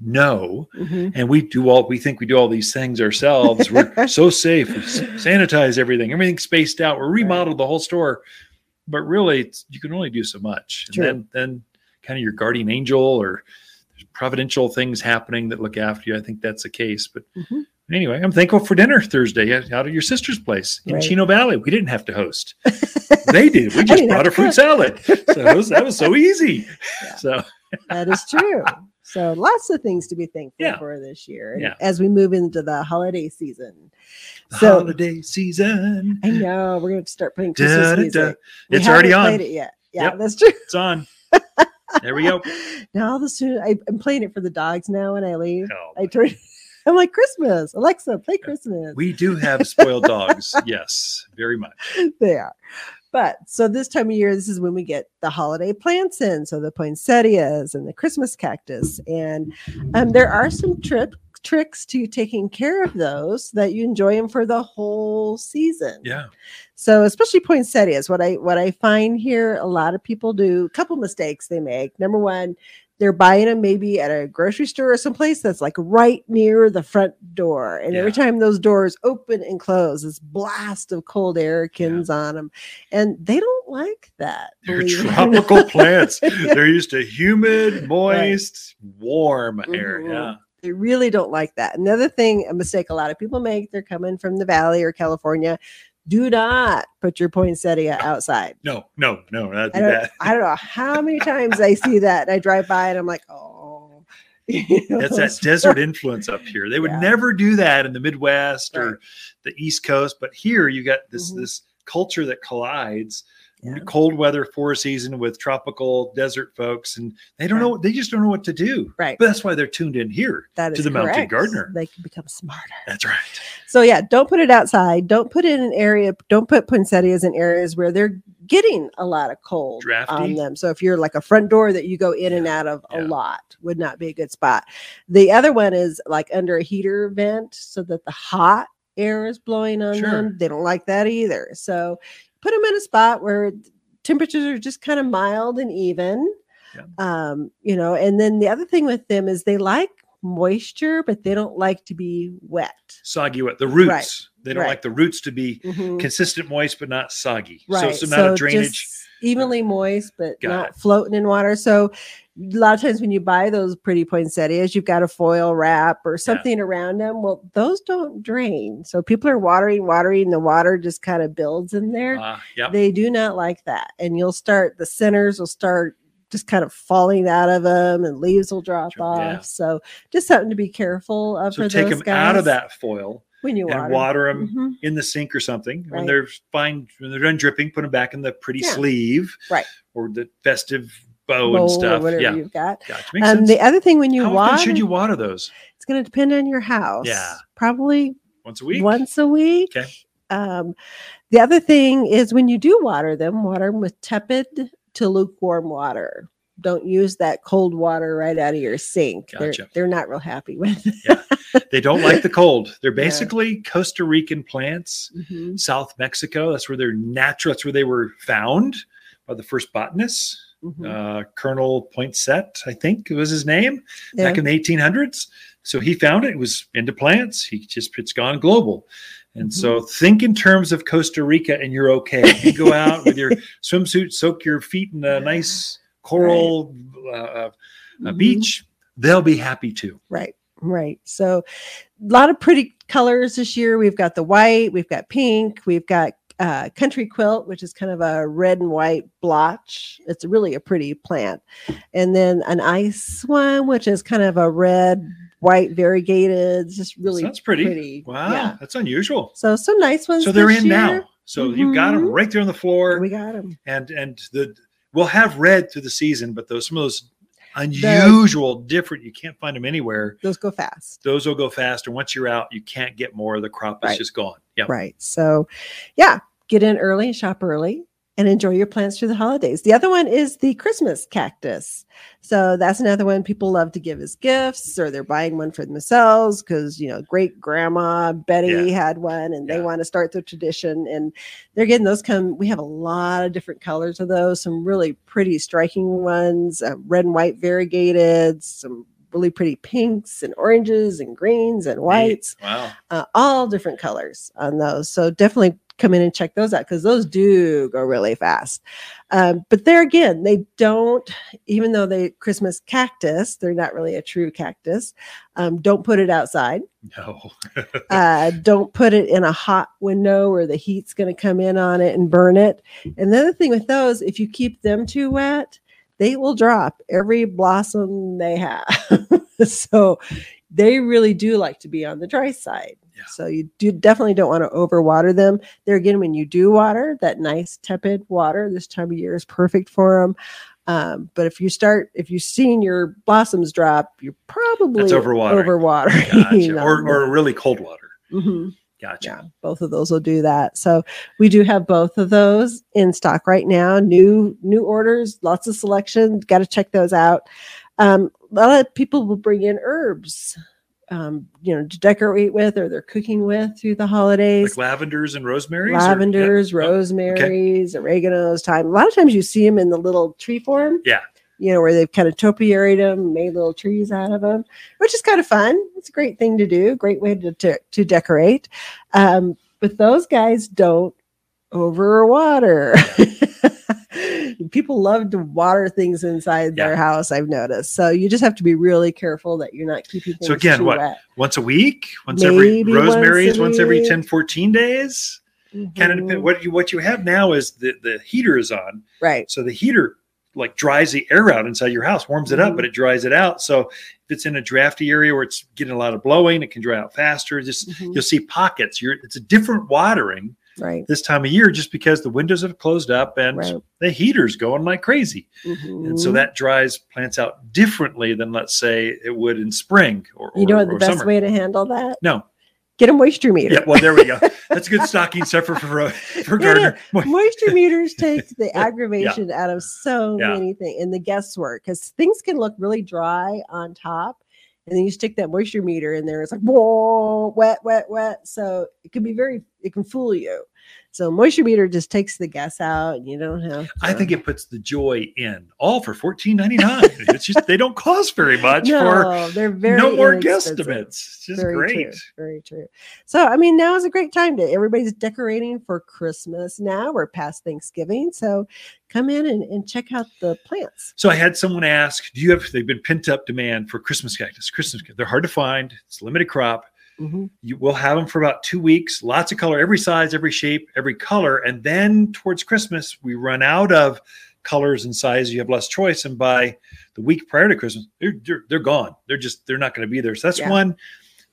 know. Mm-hmm. And we do all, we think we do all these things ourselves. We're <laughs> so safe. We sanitize everything, everything's spaced out. We're remodeled the whole store. But really, you can only do so much. And then, then kind of your guardian angel or providential things happening that look after you. I think that's the case. But mm-hmm anyway, I'm thankful for dinner Thursday out at your sister's place in right. Chino Valley. We didn't have to host; <laughs> they did. We just brought a fruit salad, so that was, that was so easy. Yeah. So that is true. So lots of things to be thankful yeah. for this year yeah. as we move into the holiday season. The so, holiday season. I know we're going to start playing Christmas da, da, music. Da. It's already on. Played it yet? Yeah, yep. that's true. It's on. <laughs> there we go. Now all the soon I, am playing it for the dogs now when I leave. Oh, I turn I'm like Christmas. Alexa, play Christmas. We do have <laughs> spoiled dogs. yes, very much. They are. But so this time of year, this is when we get the holiday plants in. So the poinsettias and the Christmas cactus. And um, there are some trip, tricks to taking care of those that you enjoy them for the whole season. Yeah. So especially poinsettias, what I what I find here, a lot of people do a couple mistakes they make. Number one, they're buying them maybe at a grocery store or someplace that's like right near the front door. And yeah. every time those doors open and close, this blast of cold air kins yeah. on them. And they don't like that. They're tropical plants. They're used to humid, <laughs> moist, right. warm mm-hmm. air. Yeah. They really don't like that. Another thing, a mistake a lot of people make, they're coming from the valley or California do not put your poinsettia outside. No, no, no. I don't, I don't know how many times I see that and I drive by and I'm like, oh. <laughs> That's that desert influence up here. They would yeah. never do that in the Midwest right. or the East Coast, but here you got this mm-hmm. this culture that collides Yeah. cold weather four season with tropical desert folks and they don't know they just don't know what to do Right. but that's why they're tuned in here That is to the mountain gardener They can become smarter. that's right So yeah, don't put it outside. Don't put it in an area. Don't put poinsettias in areas where they're getting a lot of cold Drafty. on them. So if you're like a front door that you go in and out of Yeah. a lot, would not be a good spot. The other one is like under a heater vent, so that the hot air is blowing on Sure. them. They don't like that either. So put them in a spot where temperatures are just kind of mild and even. Yeah. Um, you know, and then the other thing with them is they like moisture, but they don't like to be wet. soggy wet the roots Right. They don't Right. like the roots to be Mhm. consistent moist but not soggy so Right. it's the amount of drainage just evenly moist, but Got not it. floating in water. So a lot of times when you buy those pretty poinsettias, you've got a foil wrap or something around them. Well, those don't drain. So people are watering, watering, the water just kind of builds in there. Ah, yep. They do not like that. And you'll start the centers will start just kind of falling out of them and leaves will drop off. yeah. So just something to be careful of so for take those them out of that foil when you water. and water them Mhm. in the sink or something when they're fine when they're done dripping put them back in the pretty Yeah. sleeve Right. or the festive bow Bowl and stuff whatever yeah you've got. gotcha. Makes Um, sense. the other thing when you how water, often should you water those it's going to depend on your house. Yeah. Probably once a week once a week. Okay. Um, the other thing is when you do water them, water them with tepid to lukewarm water. Don't use that cold water right out of your sink. Gotcha. They're, they're not real happy <laughs> with it. they don't like the cold they're Yeah. basically costa rican plants Mhm, south mexico that's where they're natural that's where they were found by the first botanist mhm. uh, colonel poinsett i think it was his name Yeah. back in the 1800s. So he found it. It was into plants. He just it's gone global. And so Mm-hmm. think in terms of Costa Rica, and you're okay. You go out with your <laughs> swimsuit, soak your feet in a nice coral uh, uh, Mhm. beach. They'll be happy too. Right, right. So a lot of pretty colors this year. We've got the white, we've got pink, we've got uh, country quilt, which is kind of a red and white blotch. It's really a pretty plant. And then an ice one, which is kind of a red, white, variegated, It's just really Sounds pretty. Wow, Yeah. that's unusual. So some nice ones. So they're in year. now. So you've got them Mhm. right there on the floor, We got them. and and the we'll have red through the season, but those some of those unusual, different, you can't find them anywhere. Those go fast. those will go fast, and Once you're out, you can't get more. Of the crop is Right. just gone. Yeah. Right. So, yeah, get in early shop early and enjoy your plants through the holidays. The other one is the Christmas cactus. So, that's another one people love to give as gifts or they're buying one for themselves because, you know, great grandma Betty Yeah. had one and they want to start the tradition. And they're getting those come. We have a lot of different colors of those, some really pretty striking ones, uh, red and white variegated, some really pretty pinks and oranges and greens and whites Wow. uh, all different colors on those. So definitely come in and check those out because those do go really fast. Um, but there again, they don't, even though they Christmas cactus, they're not really a true cactus. Um, don't put it outside. No. <laughs> Uh, don't put it in a hot window where the heat's going to come in on it and burn it. And the other thing with those, if you keep them too wet, they will drop every blossom they have. <laughs> so they really do like to be on the dry side. Yeah. So you do definitely don't want to overwater them. There again, when you do water, that nice tepid water this time of year is perfect for them. Um, but if you start, if you've seen your blossoms drop, you're probably That's overwatering. overwatering <laughs> Gotcha. or, or really cold water. Mhm. Gotcha. Yeah, both of those will do that. So we do have both of those in stock right now. New new orders, lots of selection. Got to check those out. Um, a lot of people will bring in herbs, um, you know, to decorate with or they're cooking with through the holidays. Like lavenders and rosemary. Lavenders, rosemaries, oreganos. Thyme. A lot of times you see them in the little tree form. Yeah. You know, where they've kind of topiaried them, made little trees out of them, which is kind of fun. It's a great thing to do, great way to, to, to decorate. Um, but those guys don't overwater. <laughs> People love to water things inside their house, I've noticed. So you just have to be really careful that you're not keeping things So again, what? wet. Once a week, once every Rosemary's, once once, every week. 10, 14 days. Kind of depend. What you what you have now is the the heater is on, Right. so the heater like dries the air out inside your house, warms it up, but it dries it out. So if it's in a drafty area where it's getting a lot of blowing, it can dry out faster. Just Mhm. you'll see pockets. You're it's a different watering right. this time of year just because the windows have closed up and Right. the heater's going like crazy. And so Mhm. that dries plants out differently than, let's say, it would in spring or, you know or- the best summer. way to handle that? No. Get a moisture meter. Yeah, well, there we go. <laughs> That's a good stocking stuffer for, for Yeah, Gardner. <laughs> moisture meters take the <laughs> aggravation out of so Yeah. many things and the guesswork because things can look really dry on top and then you stick that moisture meter in there it's like whoa wet wet wet. So it can be very it can fool you so moisture meter just takes the guess out and you don't have I think it puts the joy in all for fourteen ninety nine. it's just they don't cost very much for no, they're very no more guesstimates. It's just very great. True, very true. So, I mean, now is a great time to everybody's decorating for Christmas. Now we're past Thanksgiving, so come in and, and check out the plants. So I had someone ask, "Do you have?" They've been pent up demand for Christmas cactus. Christmas, they're hard to find. It's a limited crop. Mhm. You will have them for about two weeks. Lots of color, every size, every shape, every color, and then towards Christmas we run out of colors and sizes. You have less choice, and by the week prior to Christmas, they're they're, they're gone. They're just they're not going to be there. So that's Yeah. one.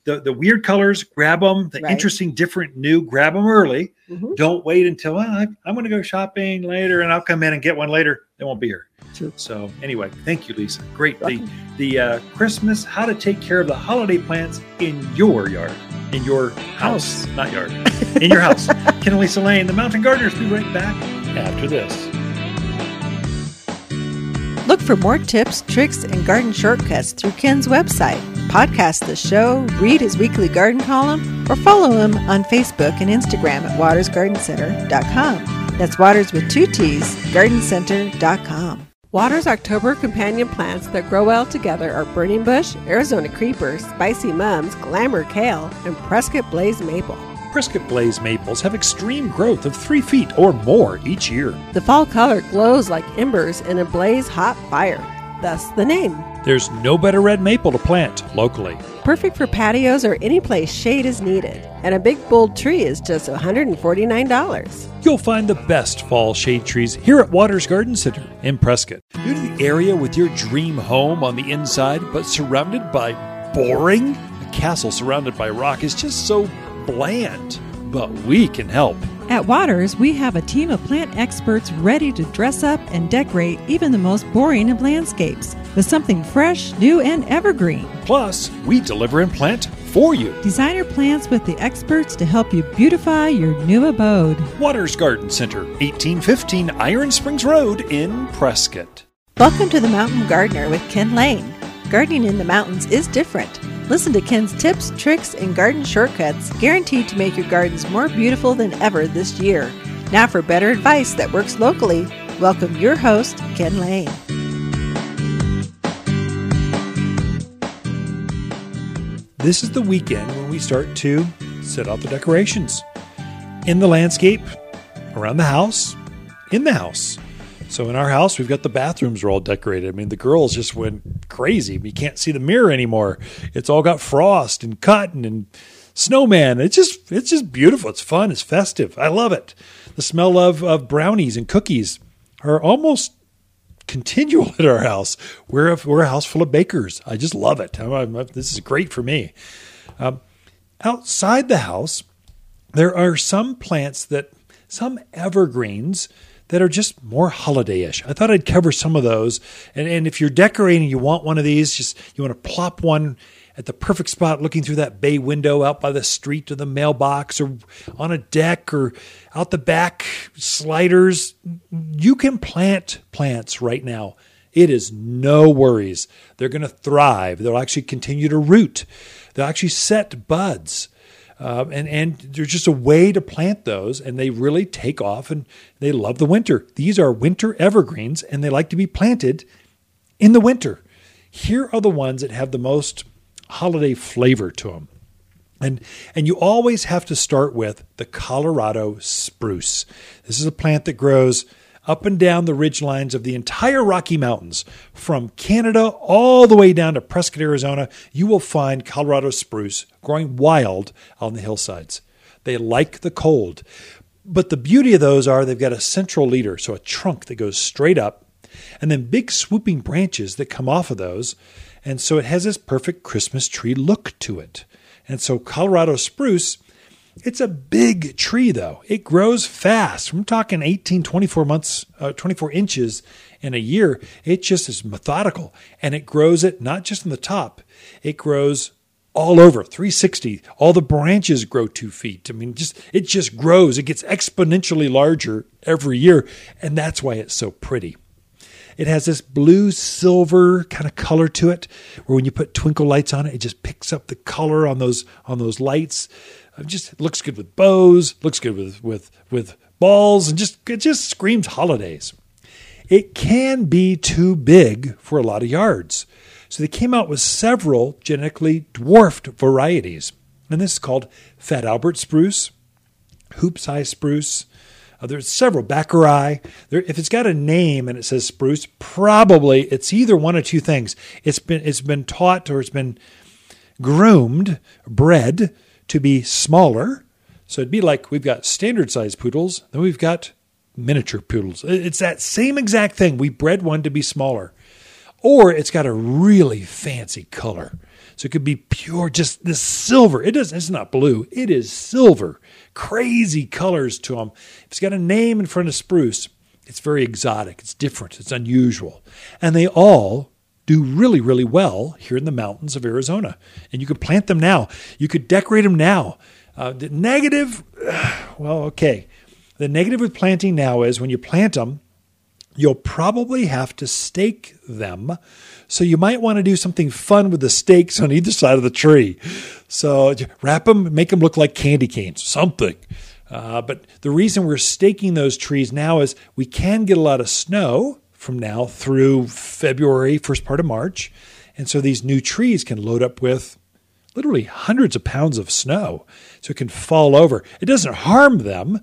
The, the weird colors, grab them. The Right. interesting, different, new, grab them early. Mhm. Don't wait until "Well, I, I'm going to go shopping later and I'll come in and get one later. They won't be here. True. So anyway, thank you, Lisa. Great. The the uh, Christmas, how to take care of the holiday plants in your yard, in your house, House. not yard, in your house. <laughs> Ken and Lisa Lane, the Mountain Gardeners. Be right back after this. Look for more tips, tricks, and garden shortcuts through Ken's website. Podcast the show, read his weekly garden column, or follow him on Facebook and Instagram at watersgardencenter.com. That's Waters with two T's, gardencenter.com. Waters October companion plants that grow well together are burning bush, Arizona creeper, spicy mums, glamour kale, and Prescott blaze maple. Prescott Blaze maples have extreme growth of three feet or more each year. The fall color glows like embers in a blaze hot fire, thus the name. There's no better red maple to plant locally. Perfect for patios or any place shade is needed. And a big bold tree is just $149. You'll find the best fall shade trees here at Waters Garden Center in Prescott. New to the area with your dream home on the inside, but surrounded by boring? A castle surrounded by rock is just so bland. But we can help. At Waters, we have a team of plant experts ready to dress up and decorate even the most boring of landscapes with something fresh, new, and evergreen. Plus, we deliver and plant for you. Designer plants with the experts to help you beautify your new abode. Waters Garden Center, 1815 Iron Springs Road in Prescott. Welcome to the Mountain Gardener with Ken Lane. Gardening in the mountains is different. Listen to Ken's tips, tricks, and garden shortcuts guaranteed to make your gardens more beautiful than ever this year. Now, for better advice that works locally, welcome your host, Ken Lane. This is the weekend when we start to set out the decorations in the landscape, around the house, in the house. So in our house, we've got the bathrooms are all decorated. I mean, the girls just went crazy. You can't see the mirror anymore. It's all got frost and cotton and snowman. It's just it's just beautiful. It's fun. It's festive. I love it. The smell of, of brownies and cookies are almost continual <laughs> at our house. We're a, we're a house full of bakers. I just love it. I'm- I'm- this is great for me. Um, outside the house, there are some plants that, some evergreens that are just more holiday-ish. I thought I'd cover some of those. And, and if you're decorating, you want one of these, just you want to plop one at the perfect spot looking through that bay window out by the street or the mailbox or on a deck or out the back sliders. You can plant plants right now. It is no worries. They're going to thrive. They'll actually continue to root. They'll actually set buds. Um, and and there's just a way to plant those, and they really take off, and they love the winter. These are winter evergreens, and they like to be planted in the winter. Here are the ones that have the most holiday flavor to them. And and you always have to start with the Colorado spruce. This is a plant that grows up and down the ridge lines of the entire Rocky Mountains, from Canada all the way down to Prescott, Arizona. You will find Colorado spruce growing wild on the hillsides. They like the cold. But the beauty of those are they've got a central leader, so a trunk that goes straight up, and then big swooping branches that come off of those. And so it has this perfect Christmas tree look to it. And so Colorado spruce It's a big tree, though. It grows fast. I'm talking 18, 24 months, uh, 24 inches in a year. It just is methodical and it grows it not just in the top, it grows all over 360 all the branches grow two feet i mean just it just grows it gets exponentially larger every year and that's why it's so pretty it has this blue silver kind of color to it where when you put twinkle lights on it it just picks up the color on those on those lights just looks good with bows looks good with with with balls and just it just screams holidays it can be too big for a lot of yards so they came out with several genetically dwarfed varieties. And this is called Fat Albert spruce, Hoopsii spruce. Uh, there's several Baccarat. There, if it's got a name and it says spruce, probably it's either one of two things. It's been it's been taught or it's been groomed, bred to be smaller. So it'd be like we've got standard size poodles, then we've got miniature poodles. It's that same exact thing. We bred one to be smaller or it's got a really fancy color. So it could be pure, just this silver. It does. It's not blue. It is silver. Crazy colors to them. If it's got a name in front of spruce, it's very exotic. It's different. It's unusual, and they all do really, really well here in the mountains of Arizona. And you could plant them now. You could decorate them now. Uh, the negative, <sighs> well, okay. The negative with planting now is when you plant them, You'll probably have to stake them. So you might want to do something fun with the stakes on either side of the tree. So wrap them, make them look like candy canes, something. Uh, but the reason we're staking those trees now is we can get a lot of snow from now through February, first part of March. And so these new trees can load up with literally hundreds of pounds of snow. So it can fall over. It doesn't harm them,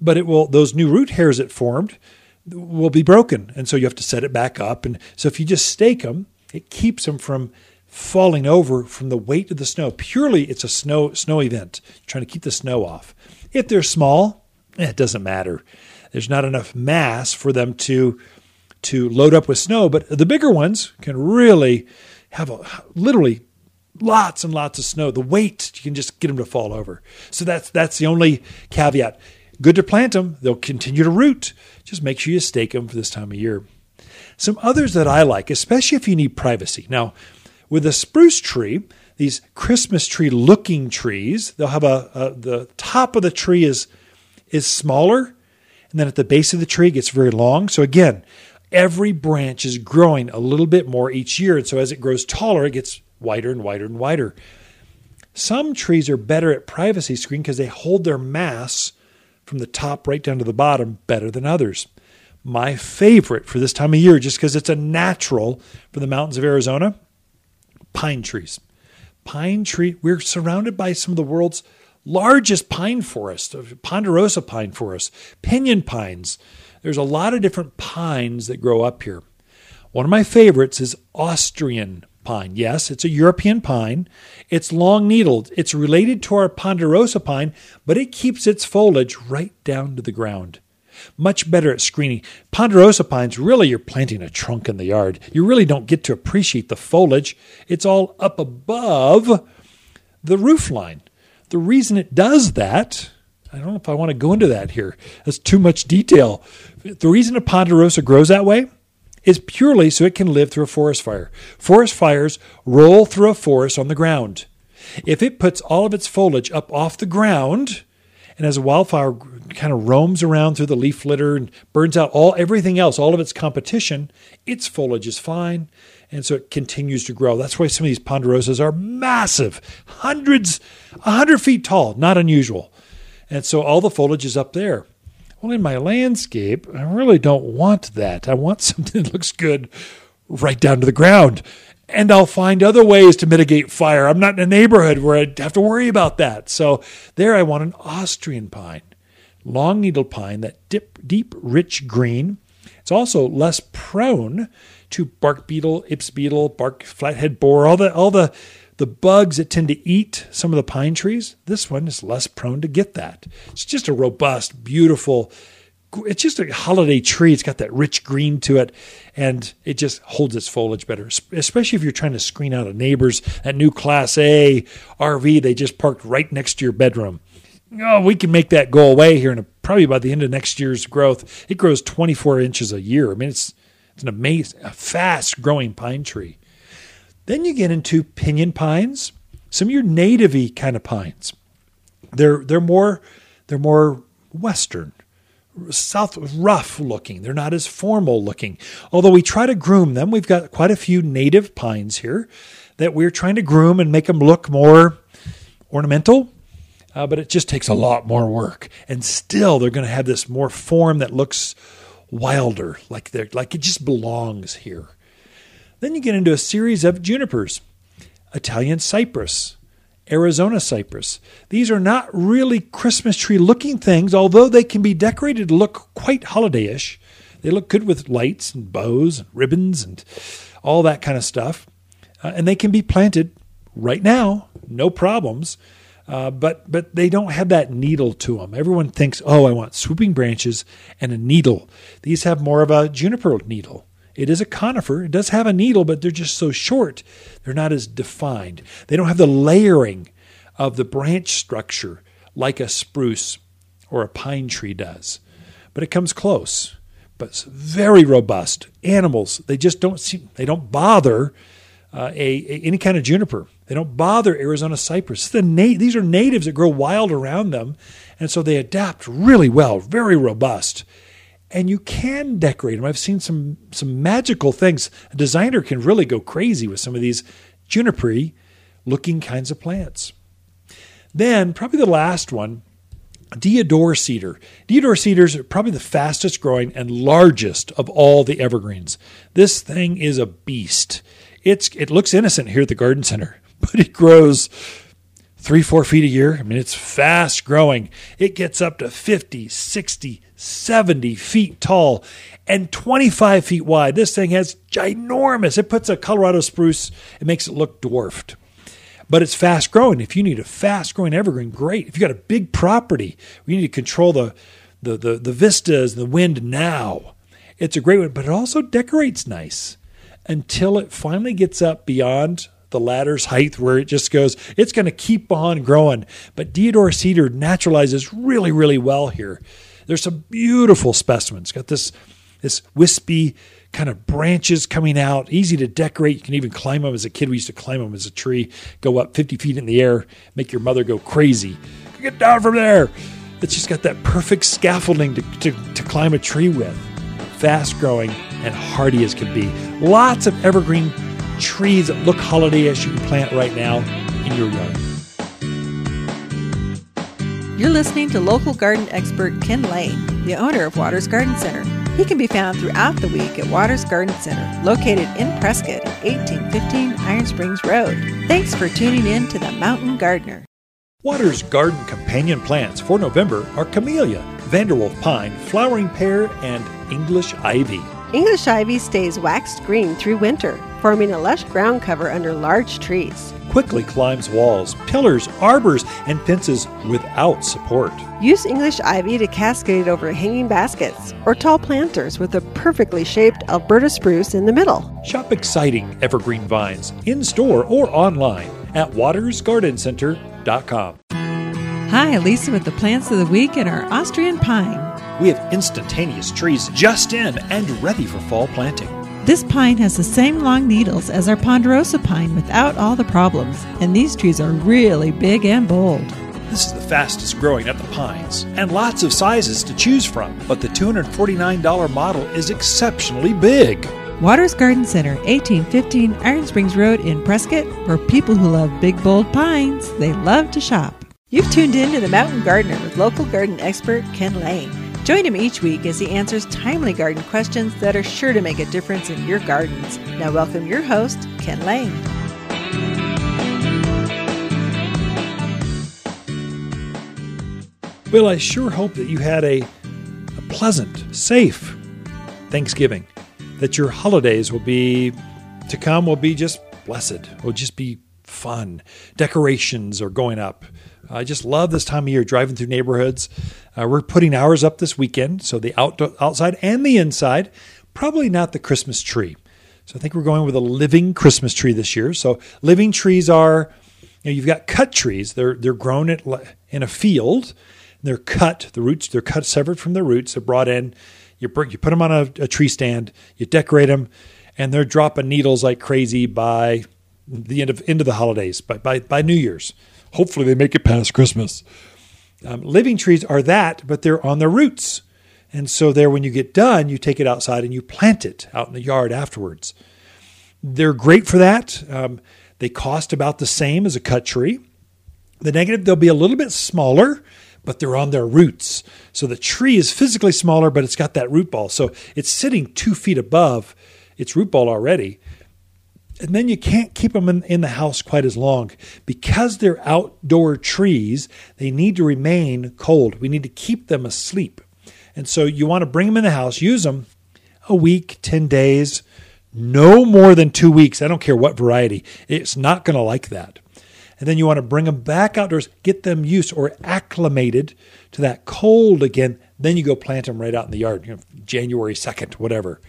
but it will, those new root hairs it formed will be broken. And so you have to set it back up. And so if you just stake them, it keeps them from falling over from the weight of the snow. Purely, it's a snow snow event, trying to keep the snow off. If they're small, eh, it doesn't matter. There's not enough mass for them to to load up with snow. But the bigger ones can really have a, literally lots and lots of snow. The weight you can just get them to fall over. So that's that's the only caveat. Good to plant them; they'll continue to root. Just make sure you stake them for this time of year. Some others that I like, especially if you need privacy. Now, with a spruce tree, these Christmas tree looking trees, they'll have a, a, the top of the tree is is smaller, and then at the base of the tree it gets very long. So again, every branch is growing a little bit more each year, and so as it grows taller, it gets wider and wider and wider. Some trees are better at privacy screen because they hold their mass from the top right down to the bottom better than others. My favorite for this time of year, just because it's a natural for the mountains of Arizona, pine trees. Pine tree, we're surrounded by some of the world's largest pine forests, ponderosa pine forests, pinyon pines. There's a lot of different pines that grow up here. One of my favorites is Austrian pine. Yes, it's a European pine. It's long needled. It's related to our ponderosa pine, but it keeps its foliage right down to the ground. Much better at screening. Ponderosa pines, really, you're planting a trunk in the yard. You really don't get to appreciate the foliage. It's all up above the roof line. The reason it does that, I don't know if I want to go into that here. That's too much detail. The reason a ponderosa grows that way is purely so it can live through a forest fire. Forest fires roll through a forest on the ground. If it puts all of its foliage up off the ground, and as a wildfire kind of roams around through the leaf litter and burns out all everything else, all of its competition, its foliage is fine, and so it continues to grow. That's why some of these ponderosas are massive, hundreds, a hundred feet tall, not unusual. And so all the foliage is up there. Well, in my landscape, I really don't want that. I want <laughs> something that looks good right down to the ground. And I'll find other ways to mitigate fire. I'm not in a neighborhood where I'd have to worry about that. So there I want an Austrian pine, long needle pine, that dip, deep, rich green. It's also less prone to bark beetle, ips beetle, bark flathead borer, all the all the the bugs that tend to eat some of the pine trees, this one is less prone to get that. It's just a robust, beautiful, it's just a holiday tree. It's got that rich green to it, and it just holds its foliage better, especially if you're trying to screen out a neighbor's, that new Class A RV they just parked right next to your bedroom. oh, we can make that go away here and probably by the end of next year's growth. It grows 24 inches a year. I mean, it's it's an amazing, fast growing pine tree. Then you get into pinyon pines, some of your native-y kind of pines. They're they're more they're more western, south rough looking. They're not as formal looking. Although we try to groom them, we've got quite a few native pines here that we're trying to groom and make them look more ornamental. Uh, but it just takes a lot more work, and still they're going to have this more form that looks wilder, like they're like it just belongs here. Then you get into a series of junipers, Italian cypress, Arizona cypress. These are not really Christmas tree looking things, although they can be decorated to look quite holidayish. They look good with lights and bows and ribbons and all that kind of stuff. Uh, and they can be planted right now, no problems. Uh, but but they don't have that needle to them. Everyone thinks, oh, I want swooping branches and a needle. These have more of a juniper needle. It is a conifer. It does have a needle, but they're just so short. They're not as defined. They don't have the layering of the branch structure like a spruce or a pine tree does. But it comes close. But it's very robust. Animals, they just don't seem, they don't bother uh, a, a, any kind of juniper. They don't bother Arizona cypress. The na- these are natives that grow wild around them, and so they adapt really well, very robust. And you can decorate them. I've seen some some magical things. A designer can really go crazy with some of these juniper looking kinds of plants. Then, probably the last one, Deodar cedar. Deodar cedars are probably the fastest growing and largest of all the evergreens. This thing is a beast. It's it looks innocent here at the garden center, <laughs> but it grows three, four feet a year. I mean, it's fast growing. It gets up to 50, 60, 70 feet tall and 25 feet wide. This thing has ginormous. It puts a Colorado spruce, it makes it look dwarfed. But it's fast growing. If you need a fast growing evergreen, great. If you got a big property, we need to control the, the, the, the vistas, the wind now. It's a great one, but it also decorates nice until it finally gets up beyond the ladder's height where it just goes, it's going to keep on growing. But Deodar cedar naturalizes really, really well here. There's some beautiful specimens. Got this this wispy kind of branches coming out, easy to decorate. You can even climb them as a kid. We used to climb them as a tree, go up 50 feet in the air, make your mother go crazy. Get down from there. It's just got that perfect scaffolding to, to, to climb a tree with. Fast growing and hardy as can be. Lots of evergreen trees that look holiday as you can plant right now in your yard. You're listening to local garden expert Ken Lane, the owner of Waters Garden Center. He can be found throughout the week at Waters Garden Center, located in Prescott at 1815 Iron Springs Road. Thanks for tuning in to The Mountain Gardener. Waters Garden companion plants for November are camellia, Vanderwolf pine, flowering pear, and English ivy. English ivy stays waxed green through winter, forming a lush ground cover under large trees. Quickly climbs walls, pillars, arbors, and fences without support. Use English ivy to cascade over hanging baskets or tall planters with a perfectly shaped Alberta spruce in the middle. Shop exciting evergreen vines in store or online at watersgardencenter.com. Hi, Lisa with the plants of the week and our Austrian pine. We have instantaneous trees just in and ready for fall planting. This pine has the same long needles as our ponderosa pine without all the problems, and these trees are really big and bold. This is the fastest growing of the pines, and lots of sizes to choose from, but the $249 model is exceptionally big. Waters Garden Center, 1815 Iron Springs Road in Prescott, for people who love big, bold pines. They love to shop. You've tuned in to The Mountain Gardener with local garden expert Ken Lane. Join him each week as he answers timely garden questions that are sure to make a difference in your gardens. Now, welcome your host, Ken Lane. Well, I sure hope that you had a, a pleasant, safe Thanksgiving, that your holidays will be to come will be just blessed, will just be fun. Decorations are going up. I just love this time of year driving through neighborhoods. Uh, we're putting ours up this weekend, so the out, outside and the inside. Probably not the Christmas tree. So I think we're going with a living Christmas tree this year. So living trees are you know, you've got cut trees. They're they're grown at, in a field. They're cut. The roots they're cut severed from the roots. They're brought in. You you put them on a, a tree stand. You decorate them, and they're dropping needles like crazy by the end of end of the holidays. By by by New Year's. Hopefully they make it past Christmas. Um, living trees are that, but they're on their roots. And so, there, when you get done, you take it outside and you plant it out in the yard afterwards. They're great for that. Um, they cost about the same as a cut tree. The negative, they'll be a little bit smaller, but they're on their roots. So the tree is physically smaller, but it's got that root ball. So it's sitting two feet above its root ball already. And then you can't keep them in, in the house quite as long. Because they're outdoor trees, they need to remain cold. We need to keep them asleep. And so you want to bring them in the house, use them a week, 10 days, no more than two weeks. I don't care what variety, it's not going to like that. And then you want to bring them back outdoors, get them used or acclimated to that cold again. Then you go plant them right out in the yard, you know, January 2nd, whatever.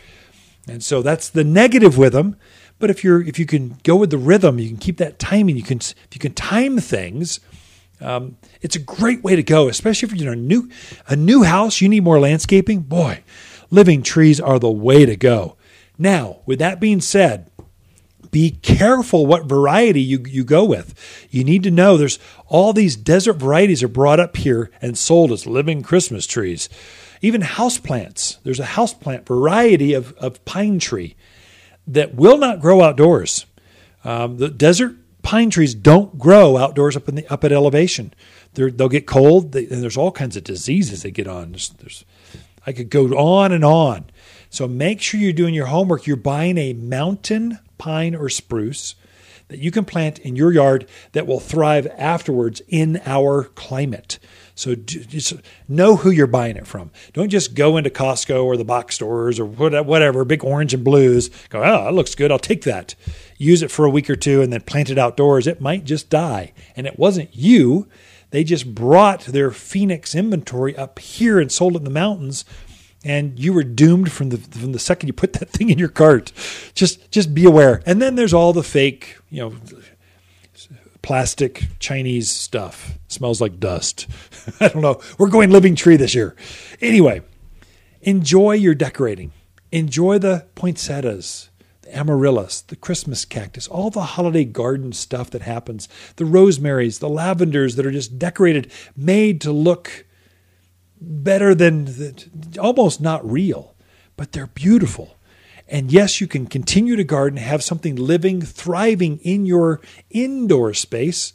And so that's the negative with them. But if you're if you can go with the rhythm, you can keep that timing. You can if you can time things. Um, it's a great way to go, especially if you're in a new a new house. You need more landscaping. Boy, living trees are the way to go. Now, with that being said, be careful what variety you, you go with. You need to know there's all these desert varieties are brought up here and sold as living Christmas trees. Even houseplants. There's a houseplant variety of, of pine tree that will not grow outdoors. Um, the desert pine trees don't grow outdoors up in the up at elevation. they will get cold, they, and there's all kinds of diseases they get on. There's, there's, I could go on and on. So make sure you're doing your homework. You're buying a mountain pine or spruce that you can plant in your yard that will thrive afterwards in our climate. So just know who you're buying it from. Don't just go into Costco or the box stores or whatever, big orange and blues. Go, oh, that looks good. I'll take that. Use it for a week or two and then plant it outdoors. It might just die. And it wasn't you. They just brought their Phoenix inventory up here and sold it in the mountains and you were doomed from the from the second you put that thing in your cart. Just just be aware. And then there's all the fake, you know, plastic Chinese stuff. smells like dust. <laughs> I don't know. We're going living tree this year. Anyway, enjoy your decorating. Enjoy the poinsettias, the amaryllis, the Christmas cactus, all the holiday garden stuff that happens, the rosemaries, the lavenders that are just decorated, made to look better than almost not real, but they're beautiful. And yes, you can continue to garden, have something living, thriving in your indoor space,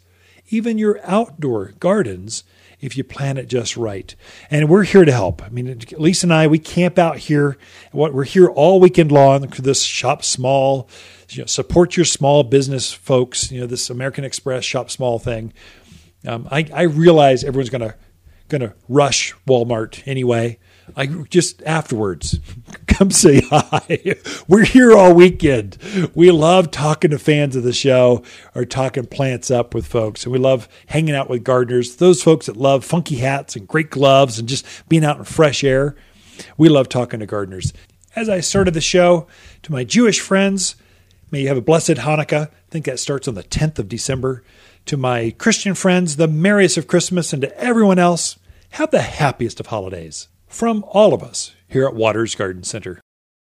even your outdoor gardens, if you plan it just right. And we're here to help. I mean, Lisa and I, we camp out here. What we're here all weekend long. This shop small, you know, support your small business folks. You know, this American Express shop small thing. Um, I, I realize everyone's going to rush Walmart anyway. I just afterwards <laughs> come say hi. <laughs> We're here all weekend. We love talking to fans of the show or talking plants up with folks. And we love hanging out with gardeners, those folks that love funky hats and great gloves and just being out in fresh air. We love talking to gardeners. As I started the show, to my Jewish friends, may you have a blessed Hanukkah. I think that starts on the 10th of December to my Christian friends, the merriest of Christmas, and to everyone else, have the happiest of holidays. From all of us here at Waters Garden Center.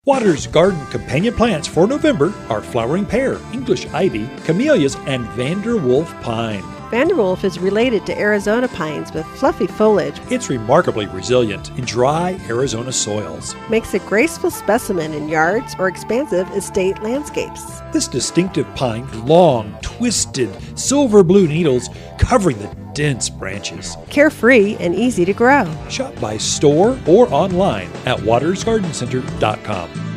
Waters Garden companion plants for November are flowering pear, English ivy, camellias, and Vanderwolf pine. Vanderwolf is related to Arizona pines with fluffy foliage. It's remarkably resilient in dry Arizona soils. Makes a graceful specimen in yards or expansive estate landscapes. This distinctive pine long, twisted, silver blue needles covering the dense branches. Carefree and easy to grow. Shop by store or online at watersgardencenter.com.